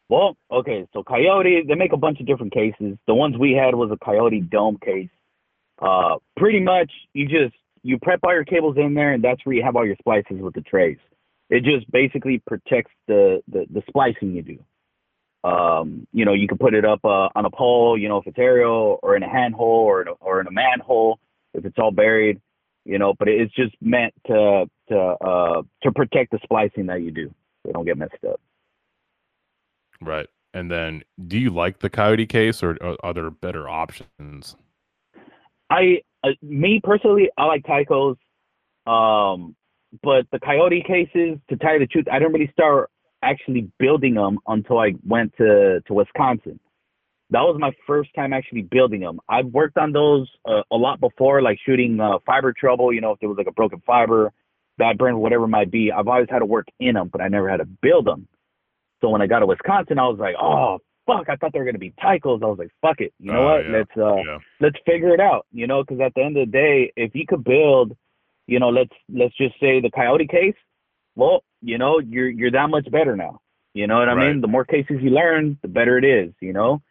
Speaker 3: Well, okay, so Coyote, they make a bunch of different cases. The ones we had was a Coyote dome case. Uh, pretty much, you just you prep all your cables in there, and that's where you have all your splices with the trays. It just basically protects the the, the splicing you do. Um, you know, you can put it up uh, on a pole, you know, if it's aerial, or in a hand hole, or in a, or in a manhole if it's all buried. You know, but it's just meant to to uh, to protect the splicing that you do. They don't get messed up.
Speaker 2: Right. And then, do you like the coyote case or are, are there better options?
Speaker 3: I, uh, me personally, I like Tyco's. Um, but the Coyote cases, to tell you the truth, I didn't really start actually building them until I went to to Wisconsin. That was my first time actually building them. I've worked on those uh, a lot before, like shooting uh, fiber trouble. You know, if there was like a broken fiber, bad burn, whatever it might be. I've always had to work in them, but I never had to build them. So when I got to Wisconsin, I was like, oh fuck, I thought they were gonna be Tycos. I was like, fuck it, you know
Speaker 2: Oh,
Speaker 3: what?
Speaker 2: yeah.
Speaker 3: Let's uh,
Speaker 2: yeah.
Speaker 3: let's figure it out, you know, because at the end of the day, if you could build, you know, let's let's just say the coyote case, well, you know, you're you're that much better now. You know what I
Speaker 2: Right.
Speaker 3: mean? The more cases you learn, the better it is, you know.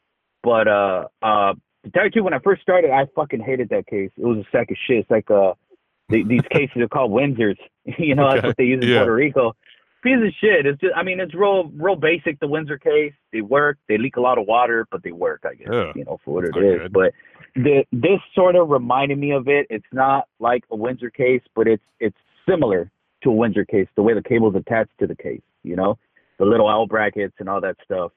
Speaker 3: But uh uh to tell you the truth, when I first started, I fucking hated that case. It was a sack of shit. It's like uh, the, these <laughs> cases are called Windsors. <laughs> you know,
Speaker 2: Okay.
Speaker 3: that's what they use in
Speaker 2: Yeah.
Speaker 3: Puerto Rico. Piece of shit. It's just, I mean, it's real, real basic. The Windsor case, they work. They leak a lot of water, but they work. I guess
Speaker 2: Yeah.
Speaker 3: you know for what
Speaker 2: That's
Speaker 3: it is.
Speaker 2: good.
Speaker 3: But the this sort of reminded me of it. It's not like a Windsor case, but it's it's similar to a Windsor case. The way the cable's attached to the case, you know, the little L brackets and all that stuff.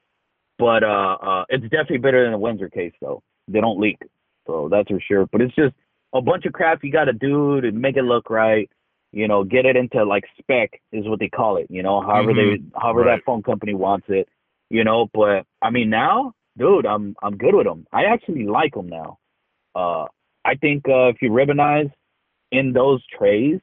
Speaker 3: But uh, uh, it's definitely better than a Windsor case, though. They don't leak, so that's for sure. But it's just a bunch of crap you got to do to make it look right. You know, get it into like spec is what they call it. You know, however they, however
Speaker 2: Right.
Speaker 3: that phone company wants it. You know, but I mean now, dude, I'm I'm good with them. I actually like them now. Uh, I think uh, if you ribbonize in those trays,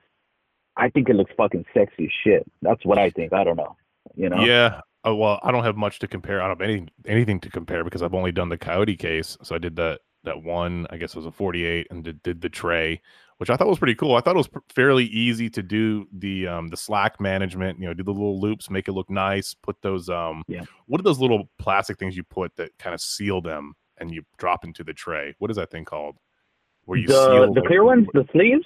Speaker 3: I think it looks fucking sexy as shit. That's what I think. I don't know. You know.
Speaker 2: Yeah. Oh, well, I don't have much to compare. I don't have any, anything to compare because I've only done the Coyote case. So I did that that one. I guess it was a 48, and did, did the tray, which I thought was pretty cool. I thought it was pr- fairly easy to do the um the slack management. You know, do the little loops, make it look nice. Put those um.
Speaker 3: Yeah.
Speaker 2: What are those little plastic things you put that kind of seal them and you drop into the tray? What is that thing called? Where you
Speaker 3: the
Speaker 2: seal
Speaker 3: the clear ones, the sleeves.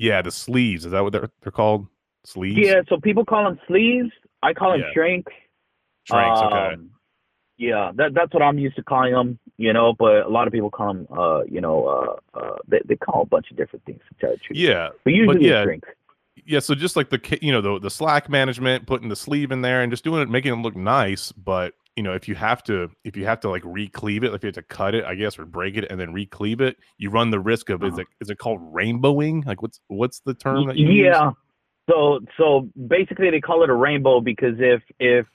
Speaker 2: Yeah, the sleeves. Is that what they're they're called? Sleeves.
Speaker 3: Yeah, so people call them sleeves. I call them
Speaker 2: Yeah.
Speaker 3: shrinks.
Speaker 2: Shrinks. okay.
Speaker 3: Um, Yeah, that that's what I'm used to calling them. You know, but a lot of people call them. Uh, you know, uh, uh, they they call a bunch of different things. To tell the truth.
Speaker 2: Yeah.
Speaker 3: but usually
Speaker 2: yeah,
Speaker 3: shrinks.
Speaker 2: yeah so just like the you know the the slack management putting the sleeve in there and just doing it making it look nice but you know if you have to if you have to like re-cleave it if you have to cut it i guess or break it and then re-cleave it you run the risk of is
Speaker 3: Uh-huh.
Speaker 2: it is it called rainbowing like what's what's the term that you use?
Speaker 3: yeah. So so basically they call it a rainbow because if if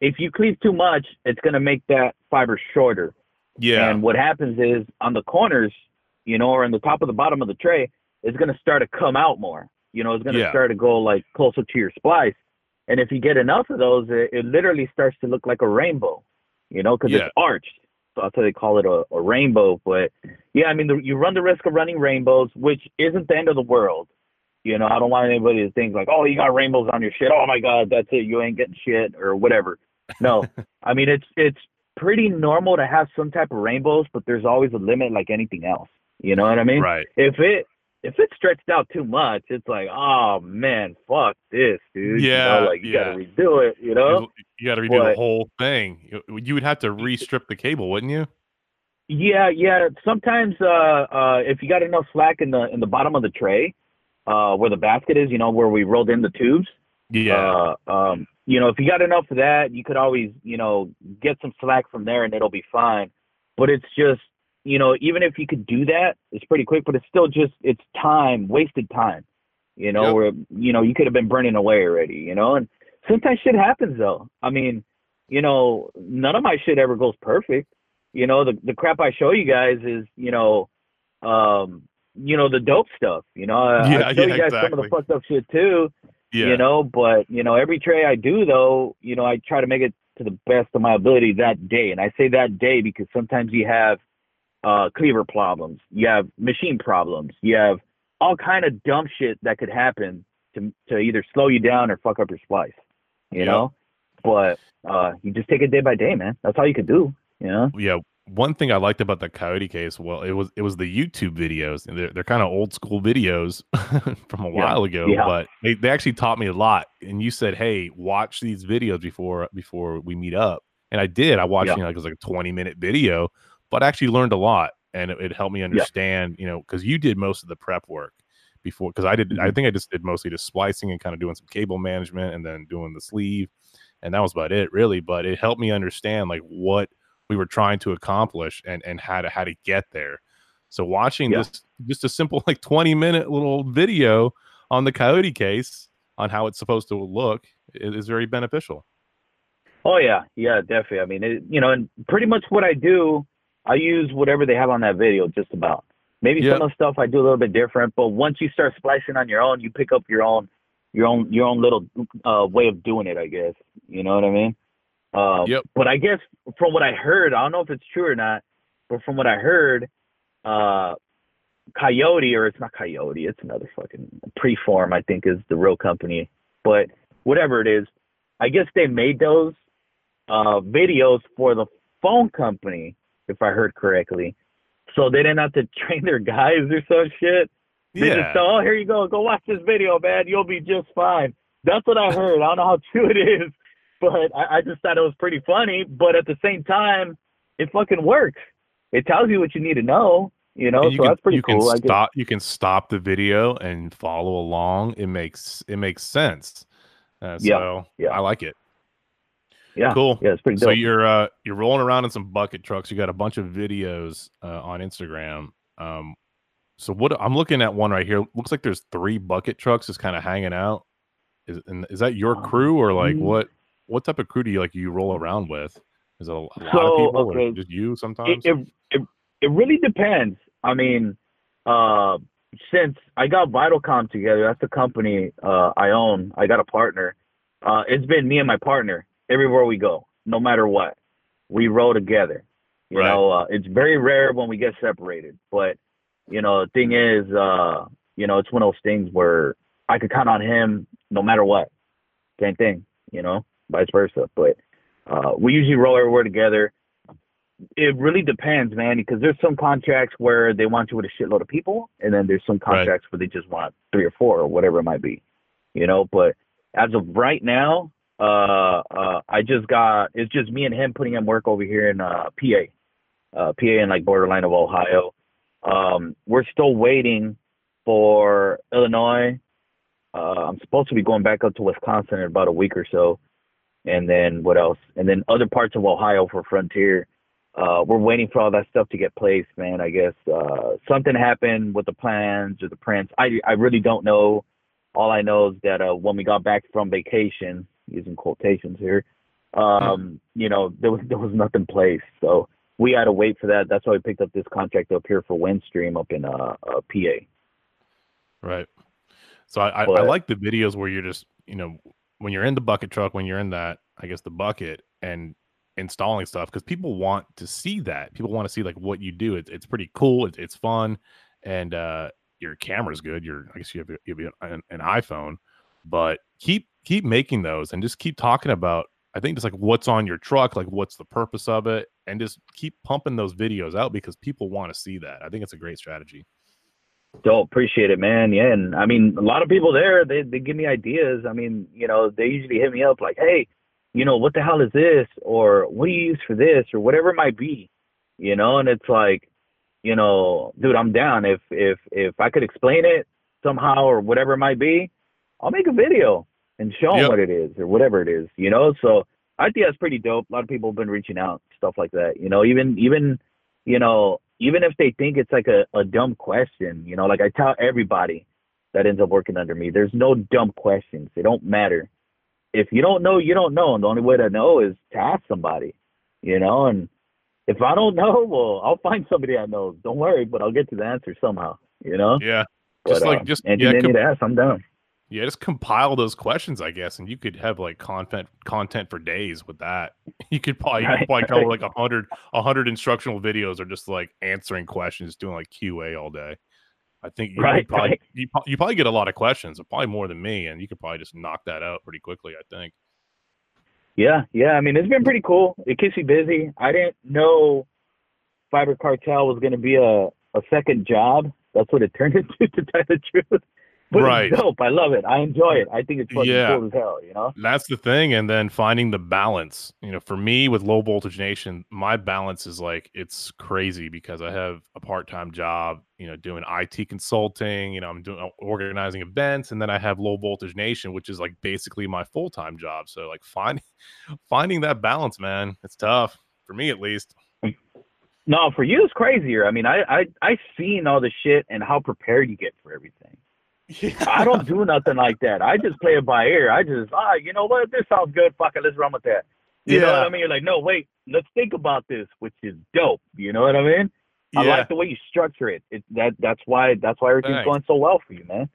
Speaker 3: if you cleave too much, it's gonna make that fiber shorter.
Speaker 2: yeah
Speaker 3: And what happens is on the corners, you know, or on the top of the bottom of the tray, it's going to start to come out more. You know, it's going to
Speaker 2: Yeah.
Speaker 3: start to go like closer to your splice. And if you get enough of those, it, it literally starts to look like a rainbow, you know, because
Speaker 2: Yeah.
Speaker 3: it's arched. So that's why they call it a, a rainbow. But yeah, I mean, the, you run the risk of running rainbows, which isn't the end of the world. You know, I don't want anybody to think like, oh, you got rainbows on your shit. Oh my God, that's it. You ain't getting shit or whatever. No, <laughs> I mean, it's it's pretty normal to have some type of rainbows, but there's always a limit like anything else. You know what I mean?
Speaker 2: right
Speaker 3: If it if it's stretched out too much, it's like, oh man, fuck this, dude.
Speaker 2: Yeah,
Speaker 3: you know, like you
Speaker 2: yeah.
Speaker 3: gotta redo it. You know?
Speaker 2: you, you got to redo the whole thing you, you would have to re-strip the cable wouldn't you
Speaker 3: Yeah, yeah. Sometimes uh uh if you got enough slack in the in the bottom of the tray, uh where the basket is, you know, where we rolled in the tubes.
Speaker 2: yeah
Speaker 3: Uh, um, you know, if you got enough of that, you could always, you know, get some slack from there and it'll be fine. But it's just, you know, even if you could do that, it's pretty quick, but it's still just, it's time, wasted time, you know,
Speaker 2: Yep.
Speaker 3: where, you know, you could have been burning away already, you know, and sometimes shit happens though. I mean, you know, none of my shit ever goes perfect. You know, the, the crap I show you guys is, you know, um, you know, the dope stuff, you know, I,
Speaker 2: Yeah,
Speaker 3: I show
Speaker 2: yeah,
Speaker 3: you guys some of the fucked up shit too
Speaker 2: yeah
Speaker 3: you know but you know every tray i do though you know i try to make it to the best of my ability that day and i say that day because sometimes you have uh cleaver problems. You have machine problems. You have all kind of dumb shit that could happen to to either slow you down or fuck up your splice you know? But uh you just take it day by day man. That's all you can do you know?
Speaker 2: Yeah. One thing i liked about the coyote case well it was it was the youtube videos. And they're, they're kind of old school videos <laughs> from a
Speaker 3: Yeah,
Speaker 2: while ago
Speaker 3: yeah.
Speaker 2: but they, they actually taught me a lot. And you said hey watch these videos before before we meet up. And i did. I watched
Speaker 3: Yeah.
Speaker 2: you know like it was like a 20 minute video but I actually learned a lot and it, it helped me understand you know because you did most of the prep work before because i did i
Speaker 3: Mhm.
Speaker 2: think i just did mostly just splicing and kind of doing some cable management and then doing the sleeve and that was about it really but it helped me understand like what we were trying to accomplish and and how to how to get there so watching
Speaker 3: Yeah.
Speaker 2: this just a simple <laughs> like 20 minute little video on the coyote case on how it's supposed to look is, is very beneficial
Speaker 3: Oh yeah, yeah, definitely. I mean, it, you know, and pretty much what I do, I use whatever they have on that video, just about. Maybe
Speaker 2: Yeah.
Speaker 3: some of the stuff I do a little bit different, but once you start splicing on your own, you pick up your own, your own, your own little uh, way of doing it. I guess you know what I mean. Um,
Speaker 2: Yep.
Speaker 3: But I guess from what I heard, I don't know if it's true or not, but from what I heard, uh, Coyote or it's not Coyote, it's another fucking Preform. I think is the real company, but whatever it is, I guess they made those uh, videos for the phone company, if I heard correctly, so they didn't have to <laughs> train their guys or some shit. They
Speaker 2: yeah.
Speaker 3: just oh, here you go, go watch this video, man. You'll be just fine. That's what I heard. I don't know how <laughs> true it is, but I, I just thought it was pretty funny. But at the same time, it fucking works. It tells you what you need to know. You know,
Speaker 2: you
Speaker 3: so
Speaker 2: can,
Speaker 3: that's pretty
Speaker 2: you
Speaker 3: cool.
Speaker 2: Can stop. You can stop the video and follow along. It makes it makes sense. Uh,
Speaker 3: Yeah,
Speaker 2: so
Speaker 3: yeah.
Speaker 2: I like it.
Speaker 3: Yeah,
Speaker 2: Cool.
Speaker 3: Yeah, it's pretty dope.
Speaker 2: So you're uh you're rolling around in some bucket trucks. You got a bunch of videos uh, on Instagram. Um, so what I'm looking at one right here. Looks like there's three bucket trucks just kind of hanging out. Is and is that your
Speaker 3: Um,
Speaker 2: crew or like
Speaker 3: mm.
Speaker 2: what? What type of crew do you like you roll around with? Is it a, lot
Speaker 3: So,
Speaker 2: of people or
Speaker 3: okay,
Speaker 2: just you sometimes?
Speaker 3: it, it, it, it really depends. I mean, uh, since I got Vitalcom together, that's the company uh, I own. I got a partner. Uh, it's been me and my partner everywhere we go, no matter what. We roll together. You
Speaker 2: Right.
Speaker 3: know, uh, it's very rare when we get separated. But you know, the thing is, uh, you know, it's one of those things where I could count on him no matter what. Same thing, you know, vice versa. But uh, we usually roll everywhere together it really depends, man, because there's some contracts where they want you with a shitload of people, and then there's some
Speaker 2: Right.
Speaker 3: contracts where they just want three or four or whatever it might be, you know. But as of right now, uh, uh, I just got it's just me and him putting in work over here in uh, PA, uh, PA in like borderline of Ohio. Um, we're still waiting for Illinois. Uh, I'm supposed to be going back up to Wisconsin in about a week or so, and then what else? And then other parts of Ohio for Frontier uh, we're waiting for all that stuff to get placed, man. I guess uh, something happened with the plans or the prints. I I really don't know. All I know is that uh, when we got back from vacation, using quotations here, um, you know, there was <laughs> there was nothing placed, so we had to wait for that. That's why we picked up this contract up here for Windstream up in uh, uh PA.
Speaker 2: Right. So I, I, I like the videos where you're just, you know, when you're in the bucket truck, when you're in that, I guess the bucket and installing stuff, because people want to see that. People want to see like what you do. It's it's pretty cool. It's it's fun, and uh, your camera's good. Your I guess you have, you have an, an iPhone, but keep keep making those and just keep talking about. I think just like what's on your truck, like what's the purpose of it, and just keep pumping those videos out because people want to see that. I think it's a great strategy.
Speaker 3: Don't appreciate it, man. Yeah, and I mean, a lot of people there, they they give me ideas. I mean, you know, they usually hit me up like, hey, you know, what the hell is this, or what do you use for this, or whatever it might be, you know. And it's like, you know, dude, I'm down. If if if I could explain it somehow or whatever it might be, I'll make a video and show them
Speaker 2: Yep.
Speaker 3: what it is or whatever it is, you know. So I think that's pretty dope. A lot of people have been reaching out, stuff like that. You know, even even you know, even if they think it's like a, a dumb question, you know, like I tell everybody that ends up working under me, there's no dumb questions. They don't matter. If you don't know, you don't know. And the only way to know is to ask somebody, you know, and if I don't know, well, I'll find somebody I know. Don't worry, but I'll get to the answer somehow, you know?
Speaker 2: Yeah.
Speaker 3: But,
Speaker 2: Just like-
Speaker 3: uh,
Speaker 2: just- yeah, com-
Speaker 3: need to ask, I'm down.
Speaker 2: Yeah, just compile those questions, I guess, and you could have like content content for days with that. <laughs> You could probably you could probably come like a hundred a hundred instructional videos or just like answering questions, doing like QA all day. I think you
Speaker 3: Right,
Speaker 2: probably
Speaker 3: right.
Speaker 2: you, you probably get a lot of questions, probably more than me, and you could probably just knock that out pretty quickly. I think.
Speaker 3: Yeah, yeah. I mean, it's been pretty cool. It keeps you busy. I didn't know Fiber Cartel was going to be a, a second job. That's what it turned <laughs> into, to tell the truth. But
Speaker 2: Right.
Speaker 3: it's dope. I love it. I enjoy it. I think it's fucking
Speaker 2: Yeah.
Speaker 3: cool as hell, you know?
Speaker 2: That's the thing, and then finding the balance. You know, for me with low voltage nation, my balance is like it's crazy because I have a part time job. You know, doing IT consulting. You know, I'm doing uh, organizing events, and then I have low voltage nation, which is like basically my full time job. So like finding <laughs> finding that balance, man, it's tough for me at least.
Speaker 3: No, for you it's crazier. I mean, I I I seen all the shit and how prepared you get for everything. I don't do nothing like that. I just play it by ear. I just ah, you know what? This sounds good. Fuck it, let's run with that. You know what I mean? You're like, no, wait, let's think about this, which is dope. You know what I mean? I like the way you structure it. It that that's why that's why everything's
Speaker 2: Thanks.
Speaker 3: going so well for you, man.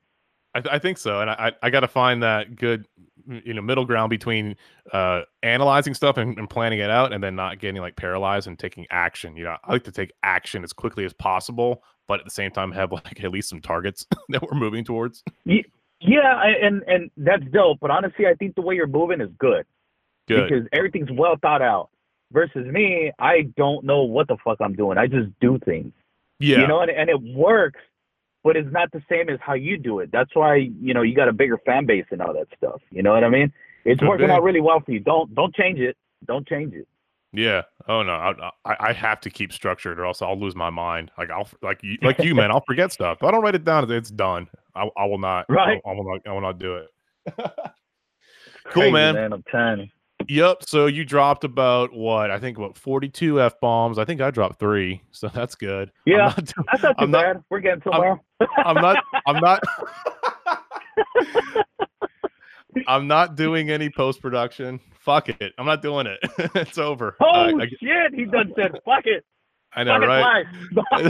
Speaker 2: I, th- I think so, and I I got to find that good you know middle ground between uh analyzing stuff and, and planning it out, and then not getting like paralyzed and taking action. You know, I like to take action as quickly as possible, but at the same time have like at least some targets <laughs> that we're moving towards.
Speaker 3: Yeah, and and that's dope. But honestly, I think the way you're moving is good,
Speaker 2: Good.
Speaker 3: because everything's well thought out. Versus me, I don't know what the fuck I'm doing. I just do things.
Speaker 2: Yeah.
Speaker 3: You know, and, and it works, but it's not the same as how you do it. That's why, you know, you got a bigger fan base and all that stuff. You know what I mean? It's
Speaker 2: Could
Speaker 3: working
Speaker 2: be.
Speaker 3: out really well for you. Don't don't change it. Don't change it.
Speaker 2: Yeah. Oh no, I, I I have to keep structured, or else I'll lose my mind. Like I'll like you like you, man. I'll <laughs> forget stuff. If I don't write it down, it's done. I, I will not.
Speaker 3: Right.
Speaker 2: I, I will not. I will not do it. <laughs> cool,
Speaker 3: Crazy,
Speaker 2: man.
Speaker 3: man. I'm you.
Speaker 2: Yep. So you dropped about what? I think about forty-two f bombs. I think I dropped three, so that's good.
Speaker 3: Yeah, I'm
Speaker 2: not do-
Speaker 3: That's not too
Speaker 2: I'm not-
Speaker 3: bad. We're getting somewhere.
Speaker 2: I'm not. I'm not. <laughs> I'm not doing any post production. Fuck it. I'm not doing it. <laughs> it's over.
Speaker 3: oh
Speaker 2: I, I,
Speaker 3: shit! He done said, "Fuck it,
Speaker 2: I know,
Speaker 3: fuck
Speaker 2: right?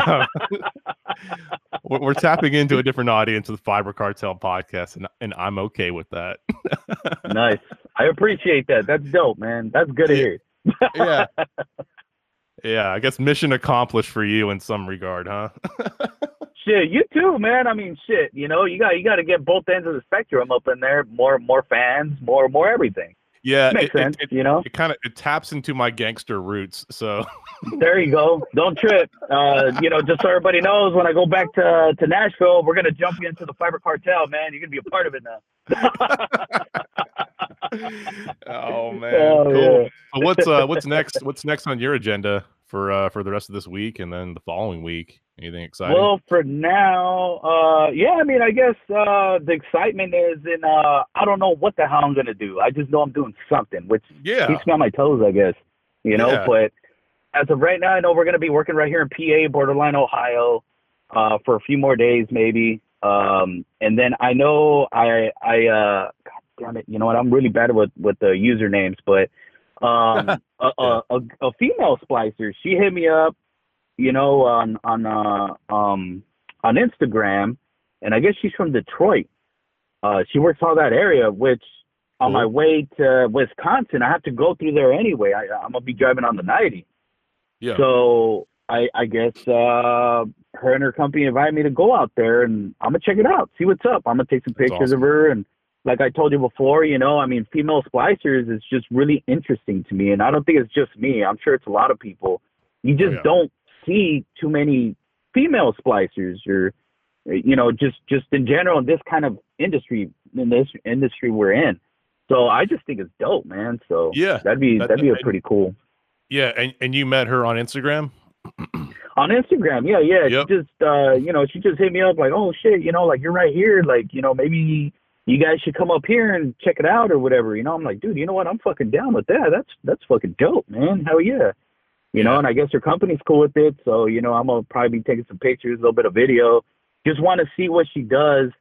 Speaker 3: life." <laughs> <laughs>
Speaker 2: we're, we're tapping into a different audience with Fiber Cartel podcast, and and I'm okay with that.
Speaker 3: nice. I appreciate that. That's dope, man. That's good to hear.
Speaker 2: yeah. Yeah, I guess mission accomplished for you in some regard, huh?
Speaker 3: Shit, you too, man. I mean, shit. You know, you got you got to get both ends of the spectrum up in there. More more fans, more more everything.
Speaker 2: yeah,
Speaker 3: Makes
Speaker 2: it,
Speaker 3: sense.
Speaker 2: It,
Speaker 3: you know.
Speaker 2: it kind of it taps into my gangster roots. So <laughs>
Speaker 3: There you go. Don't trip. Uh, you know, just so everybody knows, when I go back to to Nashville, we're gonna jump you into the fiber cartel, man. You're gonna be a part of it now. <laughs> <laughs>
Speaker 2: oh man,
Speaker 3: Oh,
Speaker 2: cool.
Speaker 3: yeah.
Speaker 2: So what's uh what's next? What's next on your agenda for uh for the rest of this week and then the following week? Anything exciting?
Speaker 3: Well, for now, uh, yeah, I mean, I guess uh, the excitement is in. Uh, I don't know what the hell I'm gonna do. I just know I'm doing something, which
Speaker 2: yeah,
Speaker 3: keeps me on my toes, I guess. You know,
Speaker 2: Yeah.
Speaker 3: but as of right now, I know we're gonna be working right here in PA, borderline Ohio, uh, for a few more days, maybe. Um, and then I know I I uh, God damn it, you know what? I'm really bad with with the usernames, but um, <laughs> a, a, a a female splicer, she hit me up, you know, on on uh um on Instagram, and I guess she's from Detroit. Uh, she works all that area, which on my way to Wisconsin, I have to go through there anyway. I, I'm gonna be driving on the 90.
Speaker 2: yeah.
Speaker 3: So I, I guess uh, her and her company invited me to go out there, and I'm gonna check it out, see what's up. I'm gonna take some
Speaker 2: That's
Speaker 3: pictures
Speaker 2: awesome.
Speaker 3: of her, and like I told you before, you know, I mean, female splicers is just really interesting to me, and I don't think it's just me. I'm sure it's a lot of people. You just
Speaker 2: Oh, yeah.
Speaker 3: don't see too many female splicers, or you know, just just in general in this kind of industry, in this industry we're in. So I just think it's dope, man. So
Speaker 2: Yeah,
Speaker 3: that'd be
Speaker 2: that-
Speaker 3: that'd be a pretty cool.
Speaker 2: yeah, and and you met her on Instagram. <clears throat>
Speaker 3: on Instagram. Yeah, yeah.
Speaker 2: Yep.
Speaker 3: She just uh, you know, she just hit me up like, "Oh shit, you know, like you're right here, like, you know, maybe you guys should come up here and check it out or whatever." You know, I'm like, "Dude, you know what? I'm fucking down with that. That's that's fucking dope, man. Hell yeah." You know, and I guess her company's cool with it, so you know, I'm gonna probably be taking some pictures, a little bit of video. Just want to see what she does,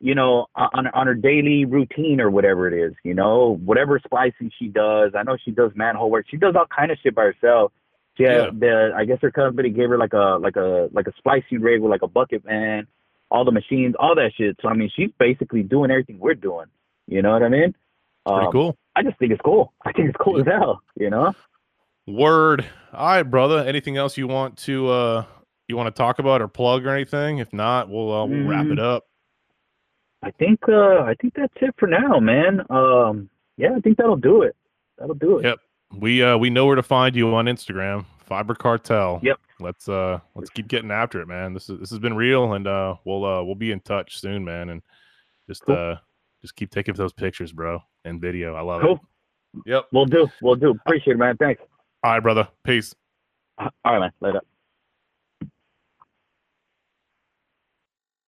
Speaker 3: you know, on on her daily routine or whatever it is. You know, whatever splicing she does. I know she does manhole work. She does all kind of shit by herself. Yeah,
Speaker 2: Yeah.
Speaker 3: the I guess her company gave her like a like a like a splicing rig with like a bucket van, all the machines, all that shit. So I mean, she's basically doing everything we're doing. You know what I mean?
Speaker 2: Pretty
Speaker 3: Um,
Speaker 2: cool.
Speaker 3: I just think it's cool. I think it's cool as hell. You know?
Speaker 2: Word. All right, brother. Anything else you want to uh you want to talk about or plug or anything? If not, we'll uh, we'll wrap it
Speaker 3: Mm.
Speaker 2: up.
Speaker 3: I think uh I think that's it for now, man. Um, yeah, I think that'll do it. That'll do it.
Speaker 2: Yep. We uh we know where to find you on Instagram, Fiber Cartel.
Speaker 3: Yep.
Speaker 2: Let's uh let's keep getting after it, man. This is this has been real, and uh we'll uh we'll be in touch soon, man. And just
Speaker 3: Cool.
Speaker 2: uh just keep taking those pictures, bro, and video. I love
Speaker 3: Cool.
Speaker 2: it. Yep.
Speaker 3: We'll do. We'll do. Appreciate it, man. Thanks.
Speaker 2: All right, brother. Peace.
Speaker 3: All right, man. Later.